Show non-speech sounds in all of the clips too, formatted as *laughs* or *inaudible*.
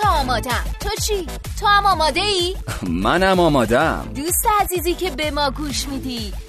که آمادم تو چی؟ تو هم آماده ای؟ منم آمادم دوست عزیزی که به ما گوش میدی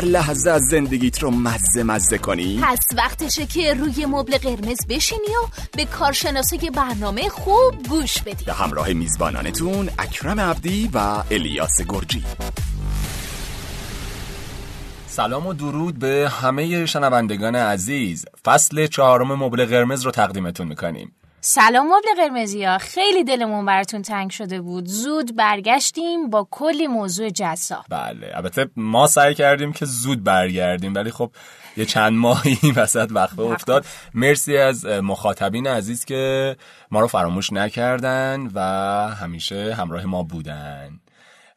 لحظه از زندگیت رو مزه مزه کنی؟ پس وقتشه که روی مبل قرمز بشینی و به کارشناسای برنامه خوب گوش بدی. به همراه میزبانانتون اکرم عبدی و الیاس گرجی. سلام و درود به همه شنوندگان عزیز. فصل چهارم مبل قرمز رو تقدیمتون می‌کنیم. سلام مبل قرمزی ها خیلی دلمون براتون تنگ شده بود. زود برگشتیم با کلی موضوع جذاب. بله. البته ما سعی کردیم که زود برگردیم ولی خب یه چند ماهی *laughs* وسط وقت افتاد. مرسی از مخاطبین عزیز که ما رو فراموش نکردن و همیشه همراه ما بودن.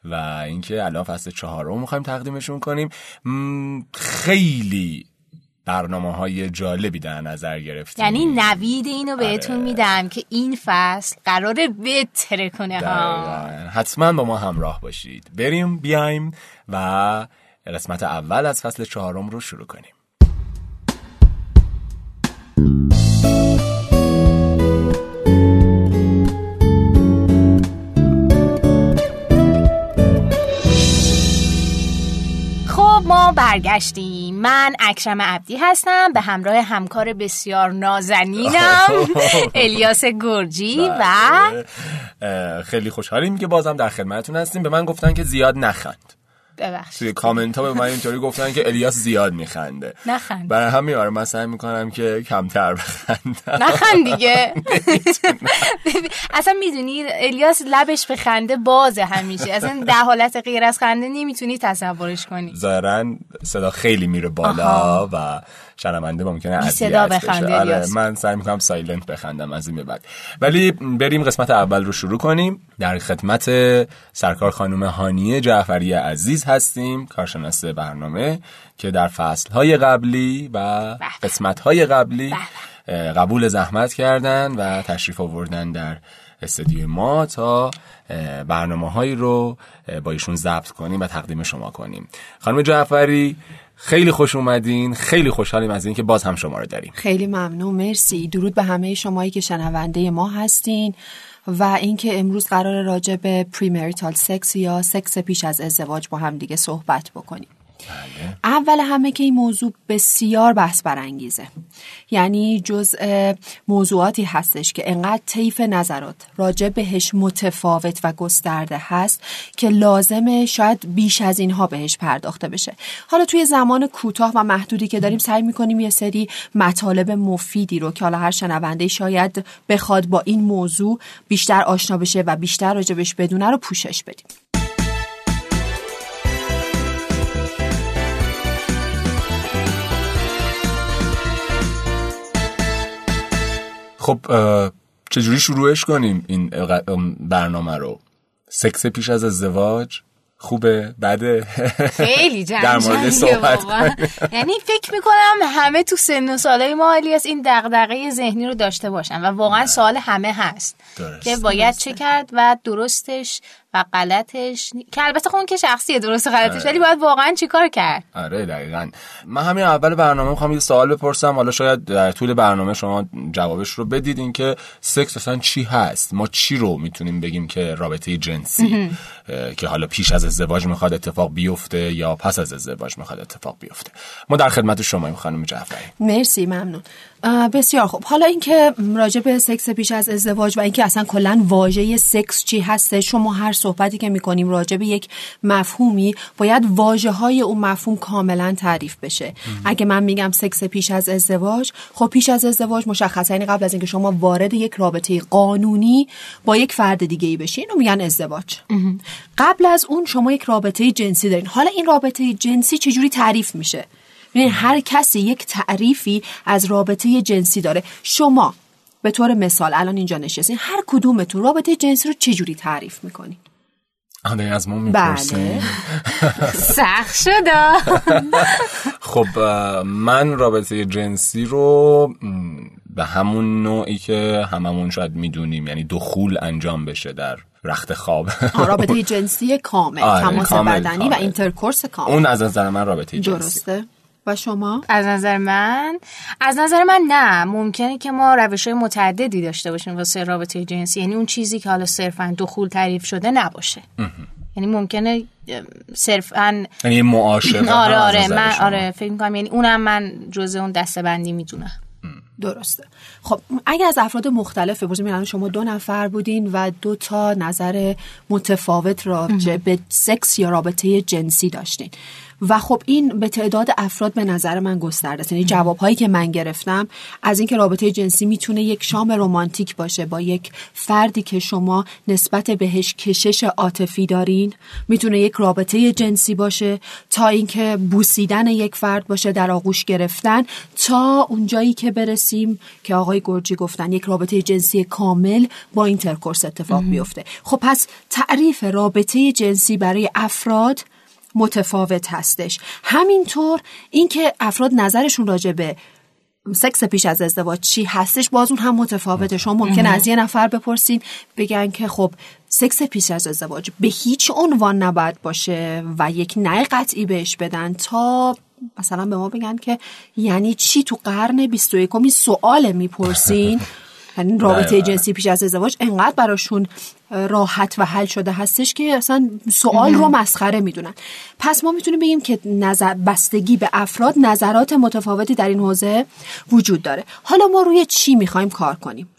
و اینکه الان فصل چهارم می‌خوایم تقدیمشون کنیم. خیلی برنامه های جالبی در نظر گرفتیم. یعنی نوید اینو بهتون آره. میدم که این فصل قراره بتره کنه ها. حتما با ما همراه باشید. بریم بیایم و قسمت اول از فصل چهارم رو شروع کنیم. خب ما برگشتیم. من اکرم عبدی هستم به همراه همکار بسیار نازنینم *laughs* الیاس گرجی و اه، خیلی خوشحالیم که بازم در خدمتتون هستیم. به من گفتن که زیاد نخند. ببخشید. توی کامنت ها به من اینطوری گفتن که الیاس زیاد میخنده. نخند. برای همین آره من سعی می‌کنم که کمتر بخندم. نخند دیگه. *laughs* اصلا می‌دونی الیاس لبش به خنده بازه همیشه. اصلا در حالت غیر از خنده نمی‌تونی تصورش کنی. ظاهرا صدا خیلی میره بالا. و شنونده ممکنه بی صدا. بخنده، آره. من سعی می‌کنم سایلنت بخندم از این به بعد ولی بریم قسمت اول رو شروع کنیم در خدمت سرکار خانم هانیه جعفری عزیز هستیم کارشناس برنامه که در فصلهای قبلی و قسمتهای قبلی قبول زحمت کردن و تشریف آوردن در استودیو ما تا برنامه هایی رو با ایشون ضبط کنیم و تقدیم شما کنیم خانم جعفری خیلی خوش اومدین خیلی خوشحالیم از اینکه باز هم شما رو داریم. خیلی ممنون مرسی. درود به همه شمایی که شنونده ما هستین و اینکه امروز قرار راجع به پریمریتال سکس یا سکس پیش از ازدواج با هم دیگه صحبت بکنیم. اول همه که این موضوع بسیار بحث برانگیزه. یعنی جزء موضوعاتی هستش که انقدر طیف نظرات راجع بهش متفاوت و گسترده هست که لازمه شاید بیش از اینها بهش پرداخته بشه. حالا توی زمان کوتاه و محدودی که داریم سعی می‌کنیم یه سری مطالب مفیدی رو که حالا هر شنونده شاید بخواد با این موضوع بیشتر آشنا بشه و بیشتر راجبش بدونه رو پوشش بدیم. خب چجوری شروعش کنیم این برنامه رو؟ سکس پیش از ازدواج؟ خوبه؟ بده؟ خیلی *laughs* در مورد صحبت. *laughs* یعنی فکر می‌کنم همه تو سن و سالای ما الیاس این دغدغه ذهنی رو داشته باشن و واقعا سوال همه هست. درست. که باید چه کرد و درستش و غلطش که البته خب اون که شخصیه درست و غلطش ولی باید واقعا چیکار کرد؟ آره دقیقا. من همین اول برنامه می‌خوام یه سوال بپرسم. حالا شاید در طول برنامه شما جوابش رو بدید. این که سکس اصلا چی هست؟ ما چی رو می‌تونیم بگیم که رابطه جنسی که حالا پیش از ازدواج می‌خواد اتفاق بیفته یا پس از ازدواج می‌خواد اتفاق بیفته؟ ما در خدمت شما خانم جعفری. مرسی ممنون. بسیار خوب. حالا اینکه راجع به سکس پیش از ازدواج و اینکه اصلا کلا واژه سکس چی هسته شما هر صحبتی که می‌کنیم راجع به یک مفهومی باید واژه های اون مفهوم کاملا تعریف بشه. اگه من میگم سکس پیش از ازدواج خب پیش از ازدواج مشخصا یعنی قبل از اینکه شما وارد یک رابطه قانونی با یک فرد دیگه ای بشین و میگن ازدواج. قبل از اون شما یک رابطه جنسی دارین. حالا این رابطه جنسی چجوری تعریف میشه؟ ببین هر کسی یک تعریفی از رابطه جنسی داره. شما به طور مثال الان اینجا نشستین هر کدومتون رابطه جنسی رو چجوری تعریف می‌کنین؟ آره از ما بله. می‌پرسیم *laughs* سخت شده. خب من رابطه جنسی رو به همون نوعی که هممون شاید می‌دونیم یعنی دخول انجام بشه در رخت خواب. رابطه جنسی کامل آره، تماس بدنی و. intercourse کامل. اون از نظر من رابطه جنسی. درسته. و شما؟ از نظر من؟ از نظر من نه. ممکنه که ما روش های متعددی داشته باشیم واسه رابطه جنسی. یعنی اون چیزی که حالا صرفا دخول تعریف شده نباشه. یعنی ممکنه صرفا یعنی معاشقه. *laughs* آره آره من. آره فکر می‌کنم. یعنی اونم من جزء اون دسته بندی می‌دونم درسته. خب اگر از افراد مختلف بپرسیم الان شما دو نفر بودین و دو تا نظر متفاوت راجع به سکس یا رابطه جنسی داشتین. و خب این به تعداد افراد به نظر من گسترده است. یعنی جوابهایی که من گرفتم از اینکه رابطه جنسی می‌تونه یک شام رمانتیک باشه با یک فردی که شما نسبت بهش کشش عاطفی دارین می‌تونه یک رابطه جنسی باشه تا اینکه بوسیدن یک فرد باشه در آغوش گرفتن تا اونجایی که برسیم که آقای گرجی گفتن یک رابطه جنسی کامل با intercourse اتفاق بیفته. خب پس تعریف رابطه جنسی برای افراد متفاوت هستش. همینطور اینکه افراد نظرشون راجع به سکس پیش از ازدواج چی هستش باز اون هم متفاوته. شما ممکنه از یه نفر بپرسین بگن که خب سکس پیش از ازدواج به هیچ عنوان نباید باشه و یک نه قطعی بهش بدن تا مثلا به ما بگن که یعنی چی تو قرن 21 این سوال می‌پرسین. *laughs* یعنی رابطه بله. جنسی پیش از ازدواج انقدر براشون راحت و حل شده هستش که اصلا سوال رو مسخره می‌دونن. پس ما می‌تونیم بگیم که نظر بستگی به افراد نظرات متفاوتی در این حوزه وجود داره. حالا ما روی چی می‌خوایم کار کنیم؟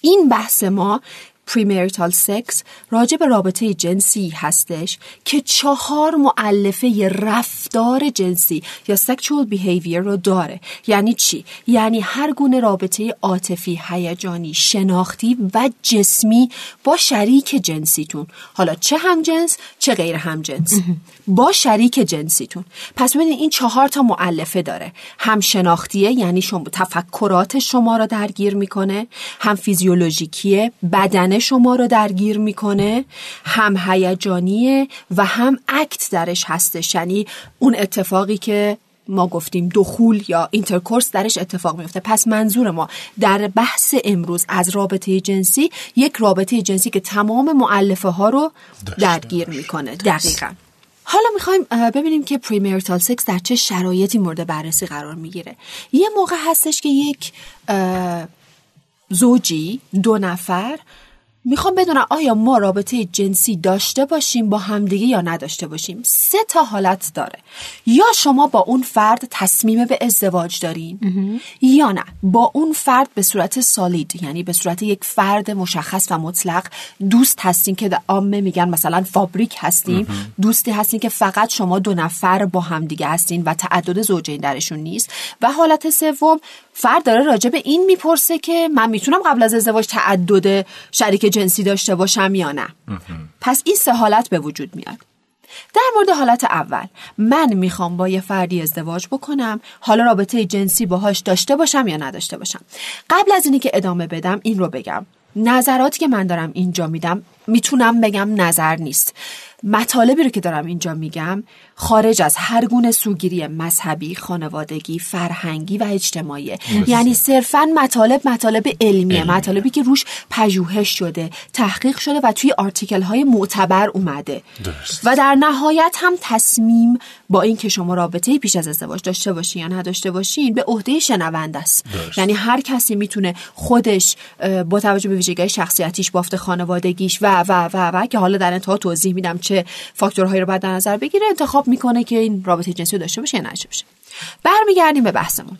این بحث ما پریمریتال سکس راجع به رابطه جنسی هستش که چهار معلفه رفتار جنسی یا sexual behavior رو داره. یعنی چی؟ یعنی هر گونه رابطه عاطفی، هیجانی، شناختی و جسمی با شریک جنسیتون. حالا چه هم جنس چه غیر هم جنس *laughs* با شریک جنسیتون. پس ببینید این چهار تا مؤلفه داره. هم شناختیه یعنی شما تفکرات شما رو درگیر می‌کنه. هم فیزیولوژیکیه بدن شما رو درگیر می‌کنه هم هیجانیه و هم act درش هستش. یعنی اون اتفاقی که ما گفتیم دخول یا intercourse درش اتفاق میفته پس منظور ما در بحث امروز از رابطه جنسی یک رابطه جنسی که تمام مؤلفه ها رو درگیر می‌کنه. دقیقا. حالا می‌خوایم ببینیم که پریمریتال سکس در چه شرایطی مورد بررسی قرار می‌گیره. یه موقع هستش که یک زوجی دو نفر می‌خوام بدونم آیا ما رابطه جنسی داشته باشیم با همدیگه یا نداشته باشیم؟ سه تا حالت داره. یا شما با اون فرد تصمیم به ازدواج دارین یا نه. با اون فرد به صورت سالید یعنی به صورت یک فرد مشخص و مطلق دوست هستین که در عامه میگن مثلا فابریک هستیم. دوستی هستین که فقط شما دو نفر با همدیگه هستین و تعدد زوجین درشون نیست. و حالت سوم فرد داره راجع به این می‌پرسه که من می‌تونم قبل از ازدواج تعدد شریک جنسی داشته باشم یا نه. پس این سه حالت به وجود میاد. در مورد حالت اول من می‌خوام با یه فردی ازدواج بکنم حالا رابطه جنسی باهاش داشته باشم یا نداشته باشم. قبل از اینی که ادامه بدم این رو بگم. نظراتی که من دارم اینجا میدم می‌تونم بگم نظر نیست. مطالبی رو که دارم اینجا میگم خارج از هر گونه سوگیری مذهبی، خانوادگی، فرهنگی و اجتماعی. یعنی صرفا مطالب مطالب علمیه مطالبی که روش پژوهش شده تحقیق شده و توی آرتیکل های معتبر اومده. درست. و در نهایت هم تصمیم با اینکه شما رابطه پیش از ازدواج داشته باشین یا نداشته باشین به عهده شنونده است. درست. یعنی هر کسی می‌تونه خودش با توجه به ویژگی شخصیتیش بافت خانوادگیش و و و و که حالا در انتها توضیح میدم چه فاکتورهایی رو باید در نظر بگیره انتخاب می‌کنه که این رابطه جنسی رو داشته باشه یا نداشته باشه. برمیگردیم به بحثمون.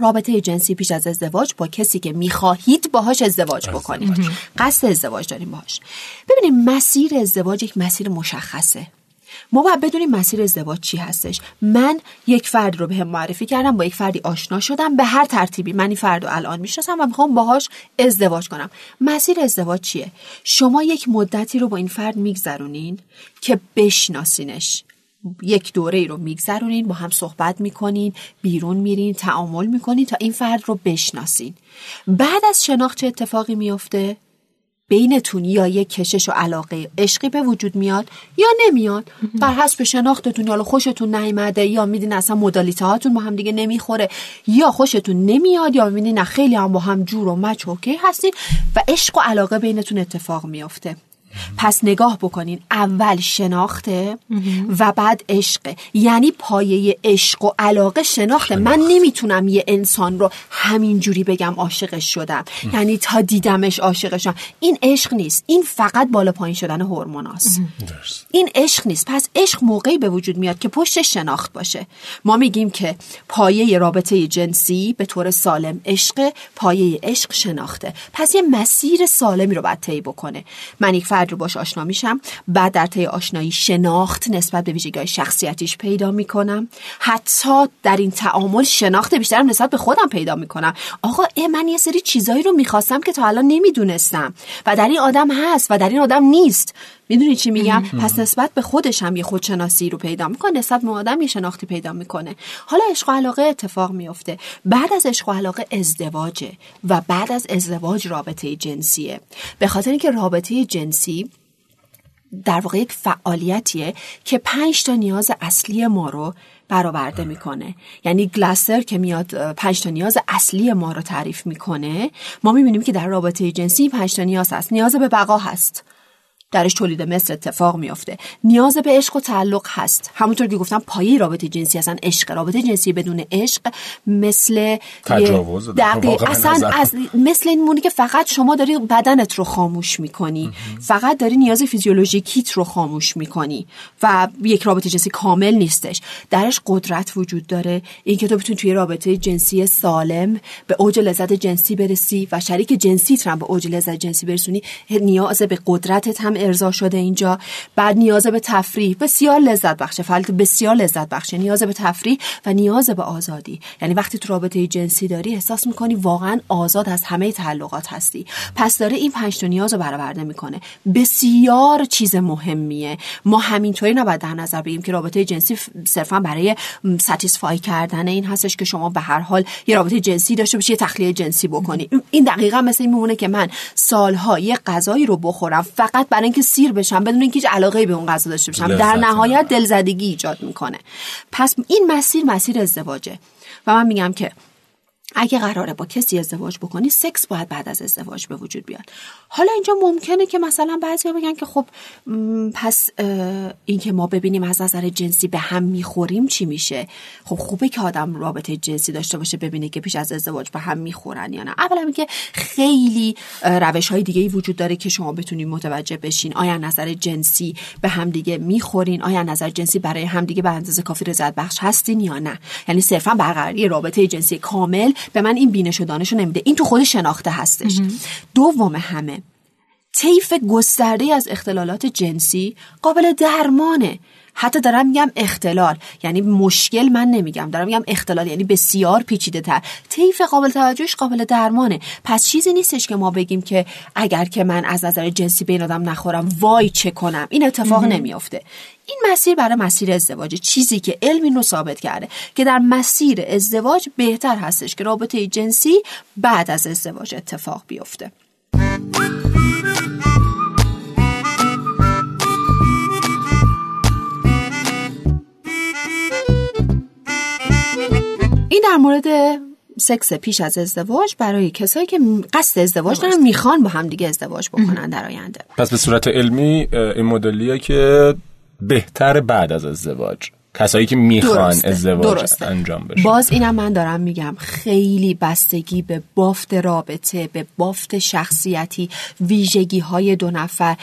رابطه جنسی پیش از ازدواج با کسی که می‌خواهید باهاش ازدواج بکنید قصد ازدواج داریم باهاش. ببینیم مسیر ازدواج یک مسیر مشخصه. ما باید بدونیم مسیر ازدواج چی هستش. من یک فرد رو به معرفی کردم با یک فردی آشنا شدم به هر ترتیبی. من این فرد رو الان می‌شناسم و می‌خوام باهاش ازدواج کنم. مسیر ازدواج چیه؟ شما یک مدتی رو با این فرد میگذرونین که بشناسینش. یک دوره ای رو میگذرونین با هم صحبت می‌کنین بیرون میرین تعامل می‌کنین تا این فرد رو بشناسین. بعد از شناخت چه اتفاقی میفته بینتون یا یک کشش و علاقه عشقی به وجود میاد یا نمیاد. بر حسب شناختتون یا خوشتون نیامده یا میدین اصلا مدالیته هاتون با هم دیگه نمی‌خوره یا خوشتون نمیاد یا میدین خیلی هم با هم جور و مچ اوکی هستین و عشق و علاقه بینتون اتفاق میافته. پس نگاه بکنین اول شناخته و بعد عشقه یعنی پایه عشق و علاقه شناخته. من نمی‌تونم یه انسان رو همینجوری بگم عاشقش شدم. یعنی تا دیدمش عاشقش شدم. این عشق نیست. این فقط بالا پایین شدن هورموناست این عشق نیست. پس عشق موقعی به وجود میاد که پشت شناخت باشه. ما میگیم که پایه رابطه جنسی به طور سالم عشق پایه عشق شناخته. پس یه مسیر سالمی رو باید طی بکنه. من یک رو باش آشنا میشم. بعد در طی آشنایی شناخت نسبت به ویژگی شخصیتیش پیدا می‌کنم. حتی در این تعامل شناخت بیشترم نسبت به خودم پیدا می‌کنم. آقا ای من یه سری چیزایی رو می‌خواستم که تا الان نمی‌دونستم. و در این آدم هست و در این آدم نیست. می‌دونی چی میگم؟ پس نسبت به خودش هم یه خودشناسی رو پیدا می‌کنه. نسبت به آدم یه شناختی پیدا می‌کنه. حالا عشق و علاقه اتفاق میفته بعد از عشق و علاقه ازدواجه و بعد از ازدواج رابطه جنسیه. به خاطر اینکه رابطه جنسی در واقع یک فعالیتیه که پنج تا نیاز اصلی ما رو برآورده می‌کنه. یعنی گلاسر که میاد پنج تا نیاز اصلی ما رو تعریف می‌کنه. ما می‌بینیم که در رابطه جنسی پنج تا نیاز هست. نیاز به بقا هست. درش تولید مثل اتفاق میافته. نیاز به عشق و تعلق هست. همونطور که گفتم پایه رابطه جنسی اصلا عشق رابطه جنسی بدون عشق مثل تجاوز دقیق اصلا از مثل این مونی که فقط شما داری بدنت رو خاموش می‌کنی. فقط داری نیاز فیزیولوژیکیت رو خاموش می‌کنی و یک رابطه جنسی کامل نیستش. درش قدرت وجود داره. اینکه تو بتونی توی رابطه جنسی سالم به اوج لذت جنسی برسی و شریک جنسیت رو به اوج لذت جنسی برسونی نیاز به قدرتت هم ارضا شده اینجا. بعد نیاز به تفریح بسیار لذت بخشه فعالیت بسیار لذت بخشه. نیاز به تفریح و نیاز به آزادی. یعنی وقتی تو رابطه جنسی داری احساس می‌کنی واقعا آزاد از همه تعلقات هستی. پس داره این پنج تا نیاز رو برآورده می‌کنه. بسیار چیز مهمیه. ما همینطوری نباید در نظر بگیریم که رابطه جنسی صرفا برای ساتیسفای کردن این هستش که شما به هر حال یه رابطه جنسی داشته باشی یه تخلیه جنسی بکنی. این دقیقا مثل این میمونه که من سالها یه غذایی رو بخورم فقط برای اینکه سیر بشم بدون اینکه هیچ علاقه به اون غذا داشته باشم در نهایت دلزدگی ایجاد می‌کنه. پس این مسیر مسیر ازدواجه. و من میگم که اگه قراره با کسی ازدواج بکنی سکس باید بعد از ازدواج به وجود بیاد. حالا اینجا ممکنه که مثلا بعضی بگن که خب پس اینکه ما ببینیم از نظر جنسی به هم می‌خوریم چی میشه؟ خب خوبه که آدم رابطه جنسی داشته باشه ببینه که پیش از ازدواج به هم می‌خورن یا نه. اولا اینکه خیلی روش های دیگه ای وجود داره که شما بتونید متوجه بشین. آیا نظر جنسی به هم دیگه می‌خورین؟ آیا نظر جنسی برای همدیگه به اندازه کافی رضایت بخش هستین یا نه؟ یعنی صرفا برقراری رابطه جنسی کامل به من این بینش و دانش رو نمیده. این تو خود شناخته هستش. دوم همه طیف گسترده از اختلالات جنسی قابل درمانه. حتی دارم میگم اختلال. یعنی مشکل من نمیگم. دارم میگم اختلال یعنی بسیار پیچیده تر طیف قابل توجهش قابل درمانه. پس چیزی نیستش که ما بگیم که اگر که من از نظر جنسی به این آدم نخورم وای چه کنم؟ این اتفاق نمیافته. این مسیر برای مسیر ازدواج چیزی که علم این رو ثابت کرده که در مسیر ازدواج بهتر هستش که رابطه جنسی بعد از ازدواج اتفاق بیفته. این در مورد سکس پیش از ازدواج برای کسایی که قصد ازدواج دارن می‌خوان با هم دیگه ازدواج بکنن در آینده. پس به صورت علمی این مدلیه که بهتر بعد از ازدواج. کسایی که می‌خوان ازدواج درسته. انجام بشه. باز اینم من دارم میگم خیلی بستگی به بافت رابطه به بافت شخصیتی ویژگی های دو نفر.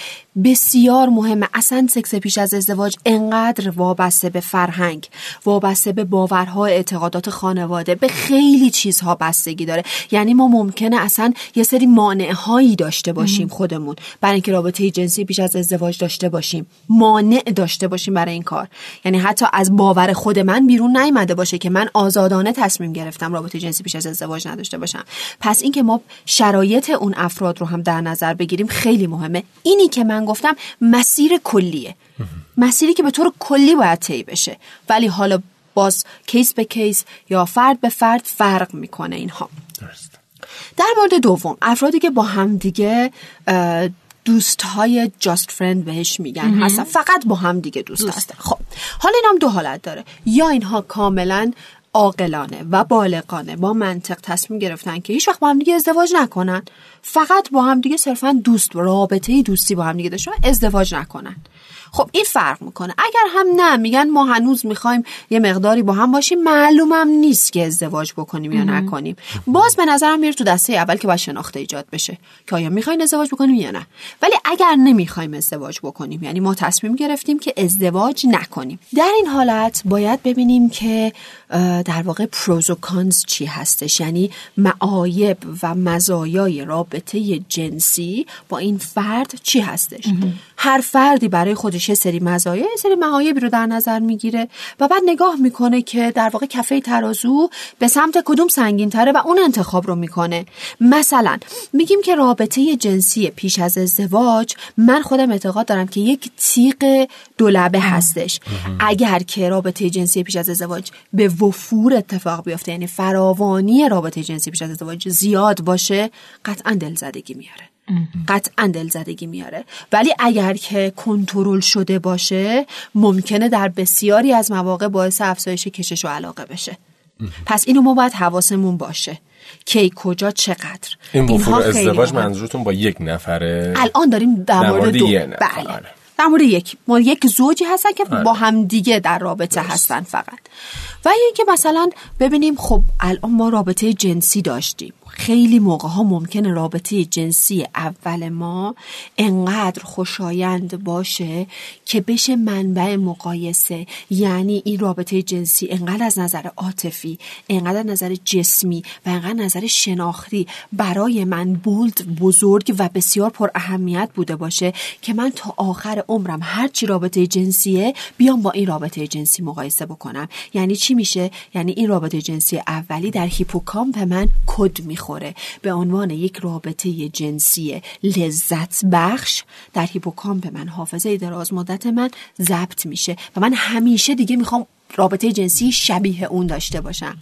بسیار مهمه. اصلا سکس پیش از ازدواج انقدر وابسته به فرهنگ وابسته به باورها اعتقادات خانواده به خیلی چیزها بستگی داره. یعنی ما ممکنه اصلا یه سری مانع هایی داشته باشیم خودمون. برای اینکه رابطه جنسی پیش از ازدواج داشته باشیم. مانع داشته باشیم برای این کار. یعنی حتی از باور خود من بیرون نیامده باشه که من آزادانه تصمیم گرفتم رابطه جنسی پیش از ازدواج نداشته باشم. پس اینکه ما شرایط اون افراد رو هم در نظر بگیریم خیلی مهمه. اینی که من گفتم مسیر کلیه. مسیری که به طور کلی باید طی بشه. ولی حالا باز کیس به کیس یا فرد به فرد فرق می‌کنه اینها. در مورد دوم افرادی که با همدیگه دوست های جاست فرند بهش میگن. هستن فقط با هم دیگه دوست, هستن. خب حالا این هم دو حالت داره. یا اینها کاملا عاقلانه و بالغانه با منطق تصمیم گرفتن که هیچ وقت با هم دیگه ازدواج نکنن. فقط با هم دیگه صرفا دوست رابطه دوستی با هم دیگه داشته ازدواج نکنن. خب این فرق می‌کنه. اگر هم نه میگن ما هنوز می‌خوایم یه مقداری با هم باشیم. معلومم نیست که ازدواج بکنیم یا نکنیم. باز به نظرم میره تو دسته اول که باید شناخته ایجاد بشه که آیا می‌خواین ازدواج بکنیم یا نه. ولی اگر نمی‌خوایم ازدواج بکنیم یعنی ما تصمیم گرفتیم که ازدواج نکنیم. در این حالت باید ببینیم که در واقع پروز و کانز چی هستش. یعنی معایب و مزایای رابطه جنسی با این فرد چی هستش. هر فردی برای خودش یه سری مزایا یه سری معایبی رو در نظر می‌گیره و بعد نگاه می‌کنه که در واقع کفه ترازو به سمت کدوم سنگین تره و اون انتخاب رو می‌کنه. مثلا میگیم که رابطه جنسی پیش از ازدواج من خودم اعتقاد دارم که یک تیغ دولبه هستش. اگر که رابطه جنسی پیش از ازدواج به وفور اتفاق بیفته یعنی فراوانی رابطه جنسی پیش از ازدواج زیاد باشه قطعا دلزدگی میاره. قطعا دلزدگی میاره. ولی اگر که کنترل شده باشه ممکنه در بسیاری از مواقع باعث افزایش کشش و علاقه بشه. پس اینو ما باید حواسمون باشه. کی کجا چقدر. این وفور ازدواج. منظورتون با یک نفره؟ الان داریم در مورد دو. بله. آره. در مورد یک. ما یک زوجی هستن که با هم دیگه در رابطه هستن فقط. و اینکه مثلا ببینیم خب الان ما رابطه جنسی داشتیم. خیلی موقع ها ممکنه رابطه جنسی اول ما انقدر خوشایند باشه که بشه منبع مقایسه. یعنی این رابطه جنسی انقدر از نظر عاطفی انقدر از نظر جسمی و انقدر نظر شناختی برای من بولد بزرگ و بسیار پر اهمیت بوده باشه که من تا آخر عمرم هرچی رابطه جنسیه بیام با این رابطه جنسی مقایسه بکنم. یعنی چی میشه؟ یعنی این رابطه جنسی اولی در هیپوکامپ من کد می‌خوره. به عنوان یک رابطه جنسی لذت بخش در هیپوکامپ من حافظه دراز مدت من ضبط میشه و من همیشه دیگه می‌خوام رابطه جنسی شبیه اون داشته باشم.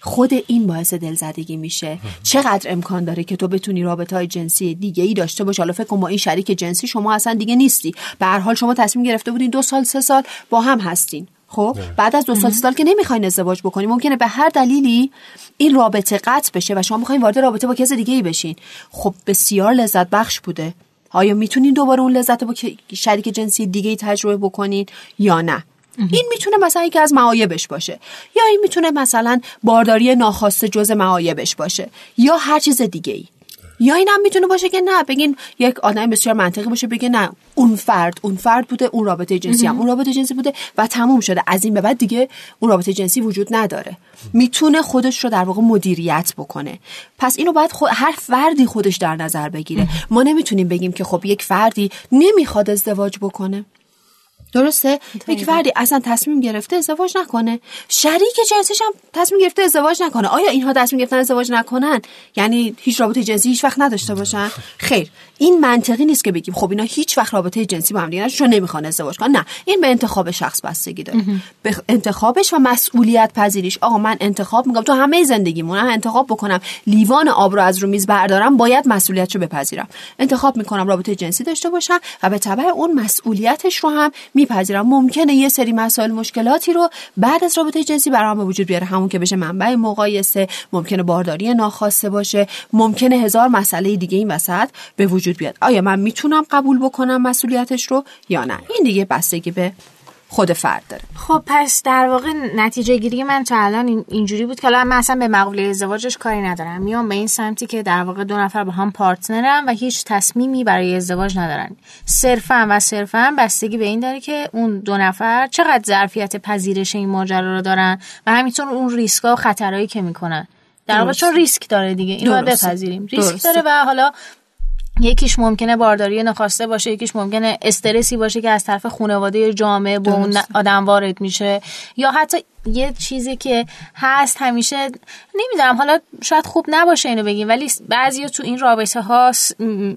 خود این باعث دلزدگی میشه. چقدر امکان داره که تو بتونی رابطه های جنسی دیگه ای داشته باشی؟ حالا فکر کن با این شریک جنسی شما اصلا دیگه نیستی. به هر حال شما تصمیم گرفته بودین دو سال سه سال با هم هستین. خب بعد از دو سال سه سال که نمی‌خواین ازدواج بکنی ممکنه به هر دلیلی این رابطه قطع بشه و شما می‌خواین وارد رابطه با کس دیگه ای بشین. خب بسیار لذت بخش بوده. آیا می‌تونین دوباره اون لذت رو با که- شریک جنسی دیگه ای تجربه بکنین یا نه؟ این می‌تونه مثلا یکی از معایبش باشه. یا این می‌تونه مثلا بارداری ناخواسته جز معایبش باشه. یا هر چیز دیگه ای یا این هم می‌تونه باشه که نه بگین یک آدم بسیار منطقی باشه بگه نه اون فرد اون فرد بوده اون رابطه جنسی هم. اون رابطه جنسی بوده و تموم شده. از این به بعد دیگه اون رابطه جنسی وجود نداره. می‌تونه خودش رو در واقع مدیریت بکنه. پس اینو باید خود هر فردی خودش در نظر بگیره. ما نمی‌تونیم بگیم که خب یک فردی نمی‌خواد ازدواج بکنه. درسته؟ یک فردی اصلا تصمیم گرفته ازدواج نکنه. شریک جنسیش هم تصمیم گرفته ازدواج نکنه. آیا اینها تصمیم گرفتن ازدواج نکنن؟ یعنی هیچ رابطه جنسی هیچ وقت نداشته باشن؟ خیر این منطقی نیست که بگیم خب اینا هیچ وقت رابطه جنسی با هم دیگه چون نمی‌خوان ازدواج کنن. نه این به انتخاب شخص بستگی داره. به انتخابش و مسئولیت پذیریش. آقا من انتخاب می‌کنم. تو همه زندگیمون هم انتخاب بکنم. لیوان آب رو از رو میز بردارم باید مسئولیتشو بپذیرم. انتخاب می‌کنم رابطه جنسی داشته باشم و به تبع اون مسئولیتش رو هم میپذیرم. ممکنه یه سری مسائل مشکلاتی رو بعد از رابطه جنسی برام به وجود بیاره. همون که بشه منبع مقایسه ممکنه بارداری ناخواسته باشه ممکنه هزار مسئله دیگه این وسط به وجود بیاد. آیا من می‌تونم قبول بکنم مسئولیتش رو یا نه؟ این دیگه بستگی به خود فرد داره خب پس در واقع نتیجه گیری من تا الان این- اینجوری بود که الان من اصلا به مقوله ازدواجش کاری ندارم میام به این سمتی که در واقع دو نفر با هم پارتنرن و هیچ تصمیمی برای ازدواج ندارن صرفا و صرفا بستگی به این داره که اون دو نفر چقدر ظرفیت پذیرش این ماجرا رو دارن و همینطور اون ریسکا و خطرهایی که می‌کنن در واقع. چون ریسک داره دیگه اینو. بپذیریم ریسک درسته. داره و حالا یکیش ممکنه بارداری نخواسته باشه یکیش ممکنه استرسی باشه که از طرف خانواده جامعه به اون آدم وارد میشه. یا حتی یه چیزی که هست همیشه نمی‌دونم حالا شاید خوب نباشه اینو بگیم ولی بعضی تو این رابطه ها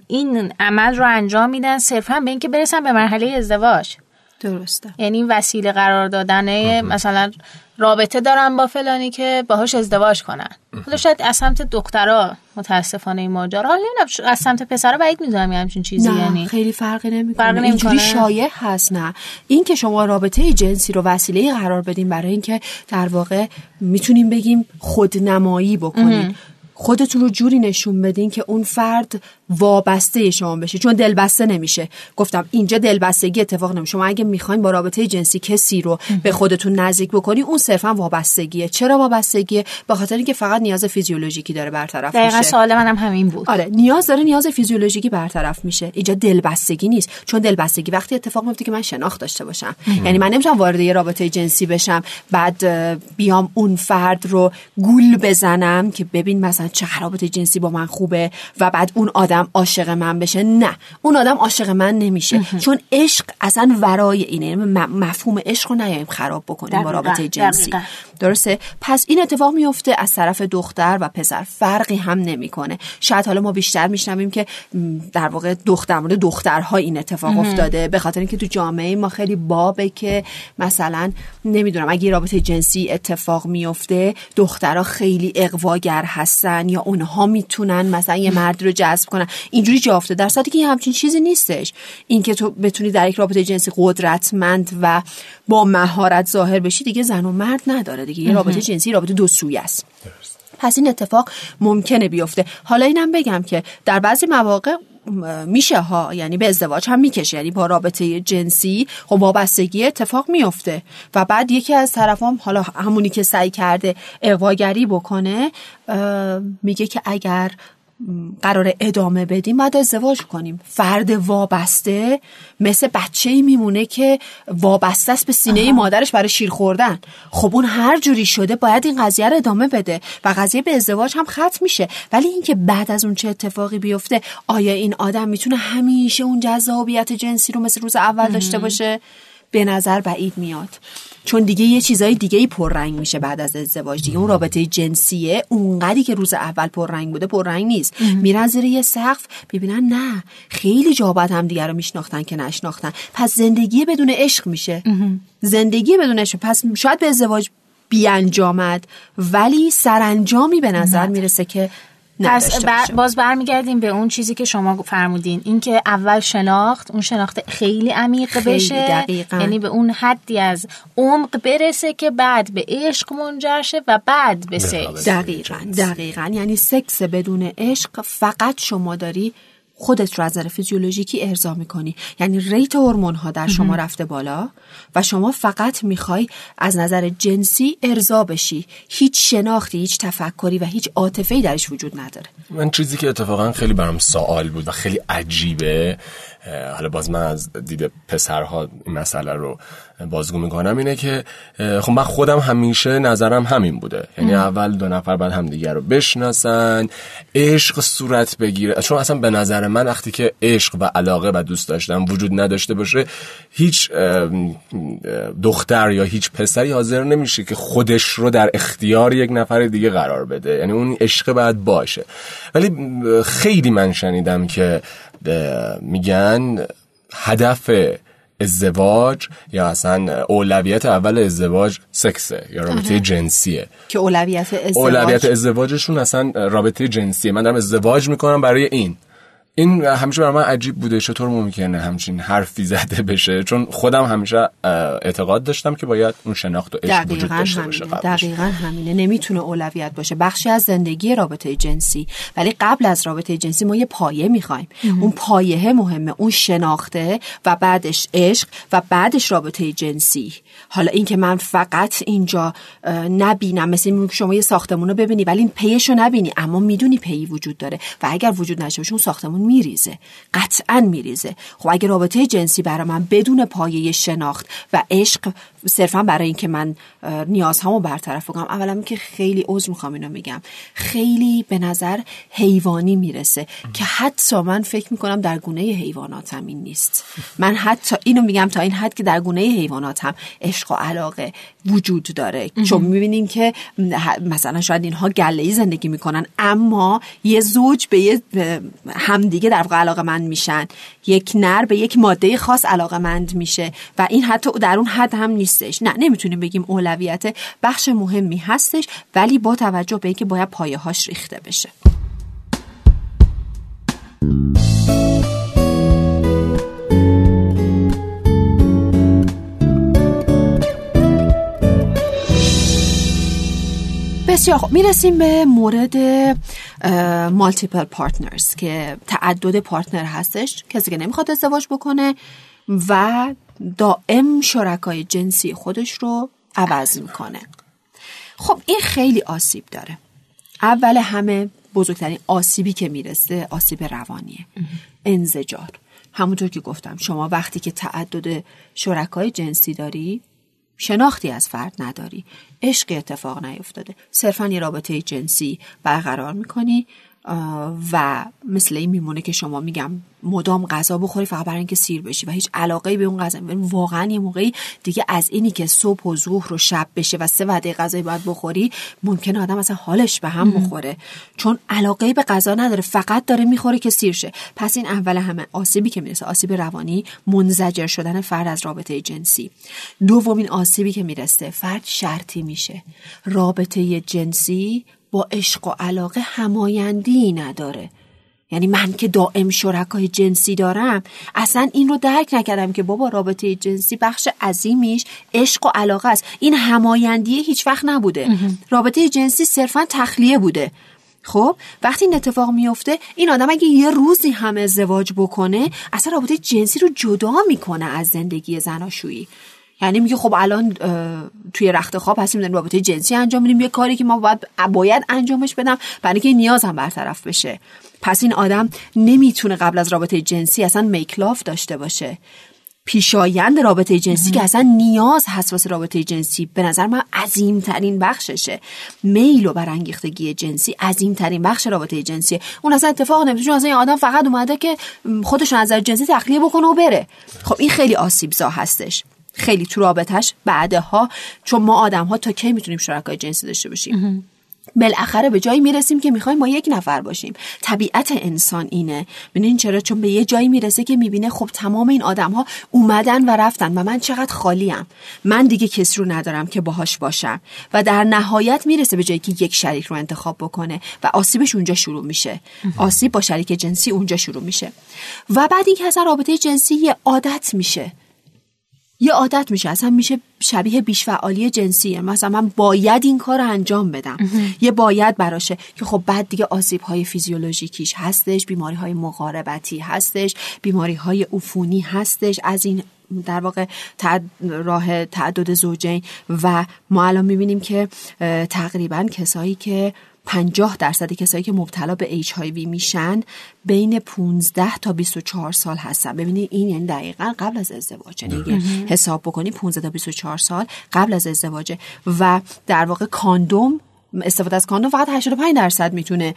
این عمل رو انجام میدن صرفا به اینکه برسن به مرحله ازدواج. درسته. یعنی وسیله قرار دادن مثلا رابطه دارن با فلانی که باهاش ازدواج کنن. حالا شاید از سمت دخترها متاسفانه این ماجرا. حالا نمی‌دونم از سمت پسرا بعید می‌دونم یه همچین چیزی نه یعنی. خیلی فرقی نمی‌کنه. اینجوری شایع هست نه. این که شما رابطه جنسی رو وسیله قرار بدین برای اینکه در واقع می‌تونیم بگیم خودنمایی بکنین. خودتون رو جوری نشون بدین که اون فرد وابسته شما بشه چون دلبسته نمیشه. گفتم اینجا دلبستگی اتفاق نمیشه شما اگه می‌خواین با رابطه جنسی کسی رو به خودتون نزدیک بکنی اون صرفا وابستگیه. چرا وابستگیه؟ به خاطر اینکه فقط نیاز فیزیولوژیکی داره برطرف میشه. دقیقاً سوال منم همین بود. آره نیاز داره نیاز فیزیولوژیکی برطرف میشه. اینجا دلبستگی نیست. چون دلبستگی وقتی اتفاق میفته که من شناخت داشته باشم. یعنی من نمی‌تونم وارد یه رابطه جنسی بشم بعد بیام اون فرد رو گول بزنم که ببین مثلا چه رابطه جنسی با من خوبه و بعد اون آدم عاشق من بشه نه. اون آدم عاشق من نمیشه. چون عشق اصلا ورای اینه. یعنی مفهوم عشق رو نیایم خراب بکنیم با رابطه جنسی. درسته؟ پس این اتفاق میفته از طرف دختر و پسر. فرقی هم نمی‌کنه. شاید حالا ما بیشتر میشنویم که در واقع دختر مورد دخترها این اتفاق افتاده. به خاطر اینکه تو جامعه ما خیلی بابه که مثلا نمی‌دونم اگه رابطه جنسی اتفاق میفته دخترها خیلی اقواگر هستن یا اونها می‌تونن مثلا یه مرد رو جذب کنن. اینجوری جا افتاده. در صورتی که همچین چیزی نیستش. اینکه تو بتونی در یک رابطه جنسی قدرتمند و با مهارت ظاهر بشی دیگه زن و مرد نداره دیگه. یه رابطه جنسی رابطه دو سوی است. پس این اتفاق ممکنه بیفته. حالا اینم بگم که در بعضی مواقع میشه ها یعنی به ازدواج هم می‌کشه. یعنی با رابطه جنسی خب وابستگی اتفاق میفته. و بعد یکی از طرفام حالا همونی که سعی کرده اقواگری بکنه میگه که اگر قرار ادامه بدیم باید ازدواج کنیم. فرد وابسته مثل بچه ای میمونه که وابسته است به سینه مادرش برای شیر خوردن. خب اون هر جوری شده باید این قضیه رو ادامه بده و قضیه به ازدواج هم ختم میشه. ولی اینکه بعد از اون چه اتفاقی بیفته آیا این آدم می‌تونه همیشه اون جذابیت جنسی رو مثل روز اول داشته باشه؟ به نظر بعید میاد. چون دیگه یه چیزای دیگه ای پررنگ میشه بعد از ازدواج. دیگه اون رابطه جنسیه اونقدری که روز اول پررنگ بوده پررنگ نیست. میرن زیر یه سقف ببینن نه خیلی جا هم دیگه رو میشناختن که نشناختن. پس زندگی بدون عشق میشه. زندگی بدون عشق. پس شاید به ازدواج بیانجامد ولی سرانجامی به نظر می‌رسه که پس باز برمیگردیم به اون چیزی که شما فرمودین. اینکه اول شناخت اون شناخت خیلی عمیق خیلی بشه. یعنی به اون حدی از عمق برسه که بعد به عشق منجر شه و بعد به سکس دقیقا دقیقا. یعنی سکس بدون عشق فقط شما داری خودت رو از نظر فیزیولوژیکی ارضا می‌کنی. یعنی ریت هورمون ها در شما رفته بالا و شما فقط می‌خوای از نظر جنسی ارضا بشی. هیچ شناختی هیچ تفکری و هیچ عاطفه‌ای درش وجود نداره. من چیزی که اتفاقا خیلی برام سوال بود و خیلی عجیبه حالا باز من از دید پسرها این مسئله رو بازگو می‌کنم اینه که خب من خودم همیشه نظرم همین بوده. یعنی اول دو نفر بعد همدیگه رو بشناسن عشق صورت بگیره. چون اصلا به نظر من وقتی که عشق و علاقه و دوست داشتن وجود نداشته باشه هیچ دختر یا هیچ پسری حاضر نمیشه که خودش رو در اختیار یک نفر دیگه قرار بده. یعنی اون عشق باید باشه. ولی خیلی من شنیدم که میگن هدف ازدواج یا اصلا اولویت اول ازدواج سکسه یا رابطه جنسیه. که اولویت ازدواج. اولویت ازدواجشون اصلا رابطه جنسیه. من دارم ازدواج می‌کنم برای این. این همیشه برای من عجیب بوده چطور ممکنه همچین حرفی *laughs* زده بشه چون خودم همیشه اعتقاد داشتم که باید اون شناخت و عشق وجود داشته باشه دقیقا همینه. نمی‌تونه اولویت باشه. بخشی از زندگی رابطه جنسی ولی قبل از رابطه جنسی ما یه پایه می‌خوایم. اون پایه مهمه اون شناخته و بعدش عشق و بعدش رابطه جنسی. حالا اینکه من فقط اینجا نبینم مثل این شما یه ساختمون رو ببینی ولی این پیش رو نبینی اما می‌دونی پی وجود داره. و اگر وجود نشه اون ساختمون میریزه. قطعا میریزه. خب اگه رابطه جنسی برای من بدون پایه شناخت و عشق صرفا برای اینکه من نیازهامو برطرف کنم. اولا که خیلی عذر می‌خوام اینو میگم. خیلی به نظر حیوانی می‌رسه که حتی من فکر می‌کنم در گونه حیواناتم این نیست. من حتی اینو میگم تا این حد که در گونه حیواناتم عشق و علاقه وجود داره. چون می‌بینیم که مثلا شاید اینها گله زندگی می‌کنن اما یه زوج به یه همدیگه در واقع علاقه مند میشن. یک نر به یک ماده خاص علاقه مند میشه و این حتی در اون حد هم نیستش نه نمی‌تونیم بگیم اولویت بخش مهمی هستش ولی با توجه به اینکه باید پایه هاش ریخته بشه. بسیار خوب. می‌رسیم به مورد مالتیپل پارتنرز که تعدد پارتنر هستش. کسی که نمی‌خواد ازدواج بکنه و دائم شرکای جنسی خودش رو عوض می‌کنه. خب این خیلی آسیب داره. اول همه بزرگترین آسیبی که می‌رسه آسیب روانیه. انزجار. همونطور که گفتم شما وقتی که تعدد شرکای جنسی داری شناختی از فرد نداری. عشق اتفاق نیفتاده. صرفا یه رابطه جنسی برقرار می‌کنی و مثل این میمونه که شما میگم مدام غذا بخوری فقط برای اینکه سیر بشی و هیچ علاقه به اون غذا واقعا یه موقعی دیگه از اینی که صبح و ظهر و شب بشه و سه وعده غذایی باید بخوری ممکن آدم اصلا حالش به هم بخوره. چون علاقه به غذا نداره فقط داره می‌خوره که سیر شه. پس این اول همه آسیبی که می‌رسه آسیب روانی منزجر شدن فرد از رابطه جنسی. دومین آسیبی که می‌رسه فرد شرطی میشه. رابطه جنسی با عشق و علاقه همایندی نداره. یعنی من که دائم شرکای جنسی دارم اصلا این رو درک نکردم که بابا رابطه جنسی بخش عظیمیش عشق و علاقه است. این همایندی هیچ وقت نبوده. رابطه جنسی صرفا تخلیه بوده. خب وقتی این اتفاق میفته این آدم اگه یه روزی هم ازدواج بکنه اصلا رابطه جنسی رو جدا می‌کنه از زندگی زناشویی. یعنی میگه خب الان توی رخت خواب هستیم داریم رابطه جنسی انجام میدیم. یه کاری که ما باید باید انجامش بدم برای اینکه نیاز هم برطرف بشه. پس این آدم نمی‌تونه قبل از رابطه جنسی اصلا میک لاف داشته باشه. پیشایند رابطه جنسی که اصلا نیاز هست رابطه جنسی به نظر من عظیم ترین بخششه. میل و برانگیختگی جنسی عظیم ترین بخش رابطه جنسی اون اصلا اتفاق نمیفته چون اصلا این آدم فقط اومده که خودش نظر جنسی تخلیه بکنه و بره. خب این خیلی آسیبزا هستش. خیلی تو رابطش بعدها چون ما آدم ها تا کی می‌تونیم شرکای جنسی داشته باشیم؟ بالاخره به جایی می‌رسیم که می‌خوایم ما یک نفر باشیم. طبیعت انسان اینه. ببینین چرا؟ چون به یه جایی می‌رسه که می‌بینه خب تمام این آدم ها اومدن و رفتن و من چقدر خالیم. من دیگه کس رو ندارم که باهاش باشم. و در نهایت می‌رسه به جایی که یک شریک رو انتخاب بکنه و آسیبش اونجا شروع میشه. آسیب با شریک جنسی اونجا شروع میشه. و بعد اینکه اصلا رابطه جنسی یه عادت میشه. یه عادت میشه اصلا میشه شبیه بیشفعالی جنسیه. مثلا من باید این کار رو انجام بدم. یه باید براشه که خب بعد دیگه آسیب های فیزیولوژیکیش هستش بیماری های مقاربتی هستش بیماری های عفونی هستش از این در واقع راه تعدد زوجین. و ما الان می‌بینیم که تقریبا کسایی که 50 درصد کسایی که مبتلا به HIV میشن بین 15 تا 24 سال هستن. ببینید این یعنی دقیقا قبل از ازدواج. یعنی حساب بکنی 15 تا 24 سال قبل از ازدواج. و در واقع کاندوم استفاده از کاندوم فقط 85 درصد می‌تونه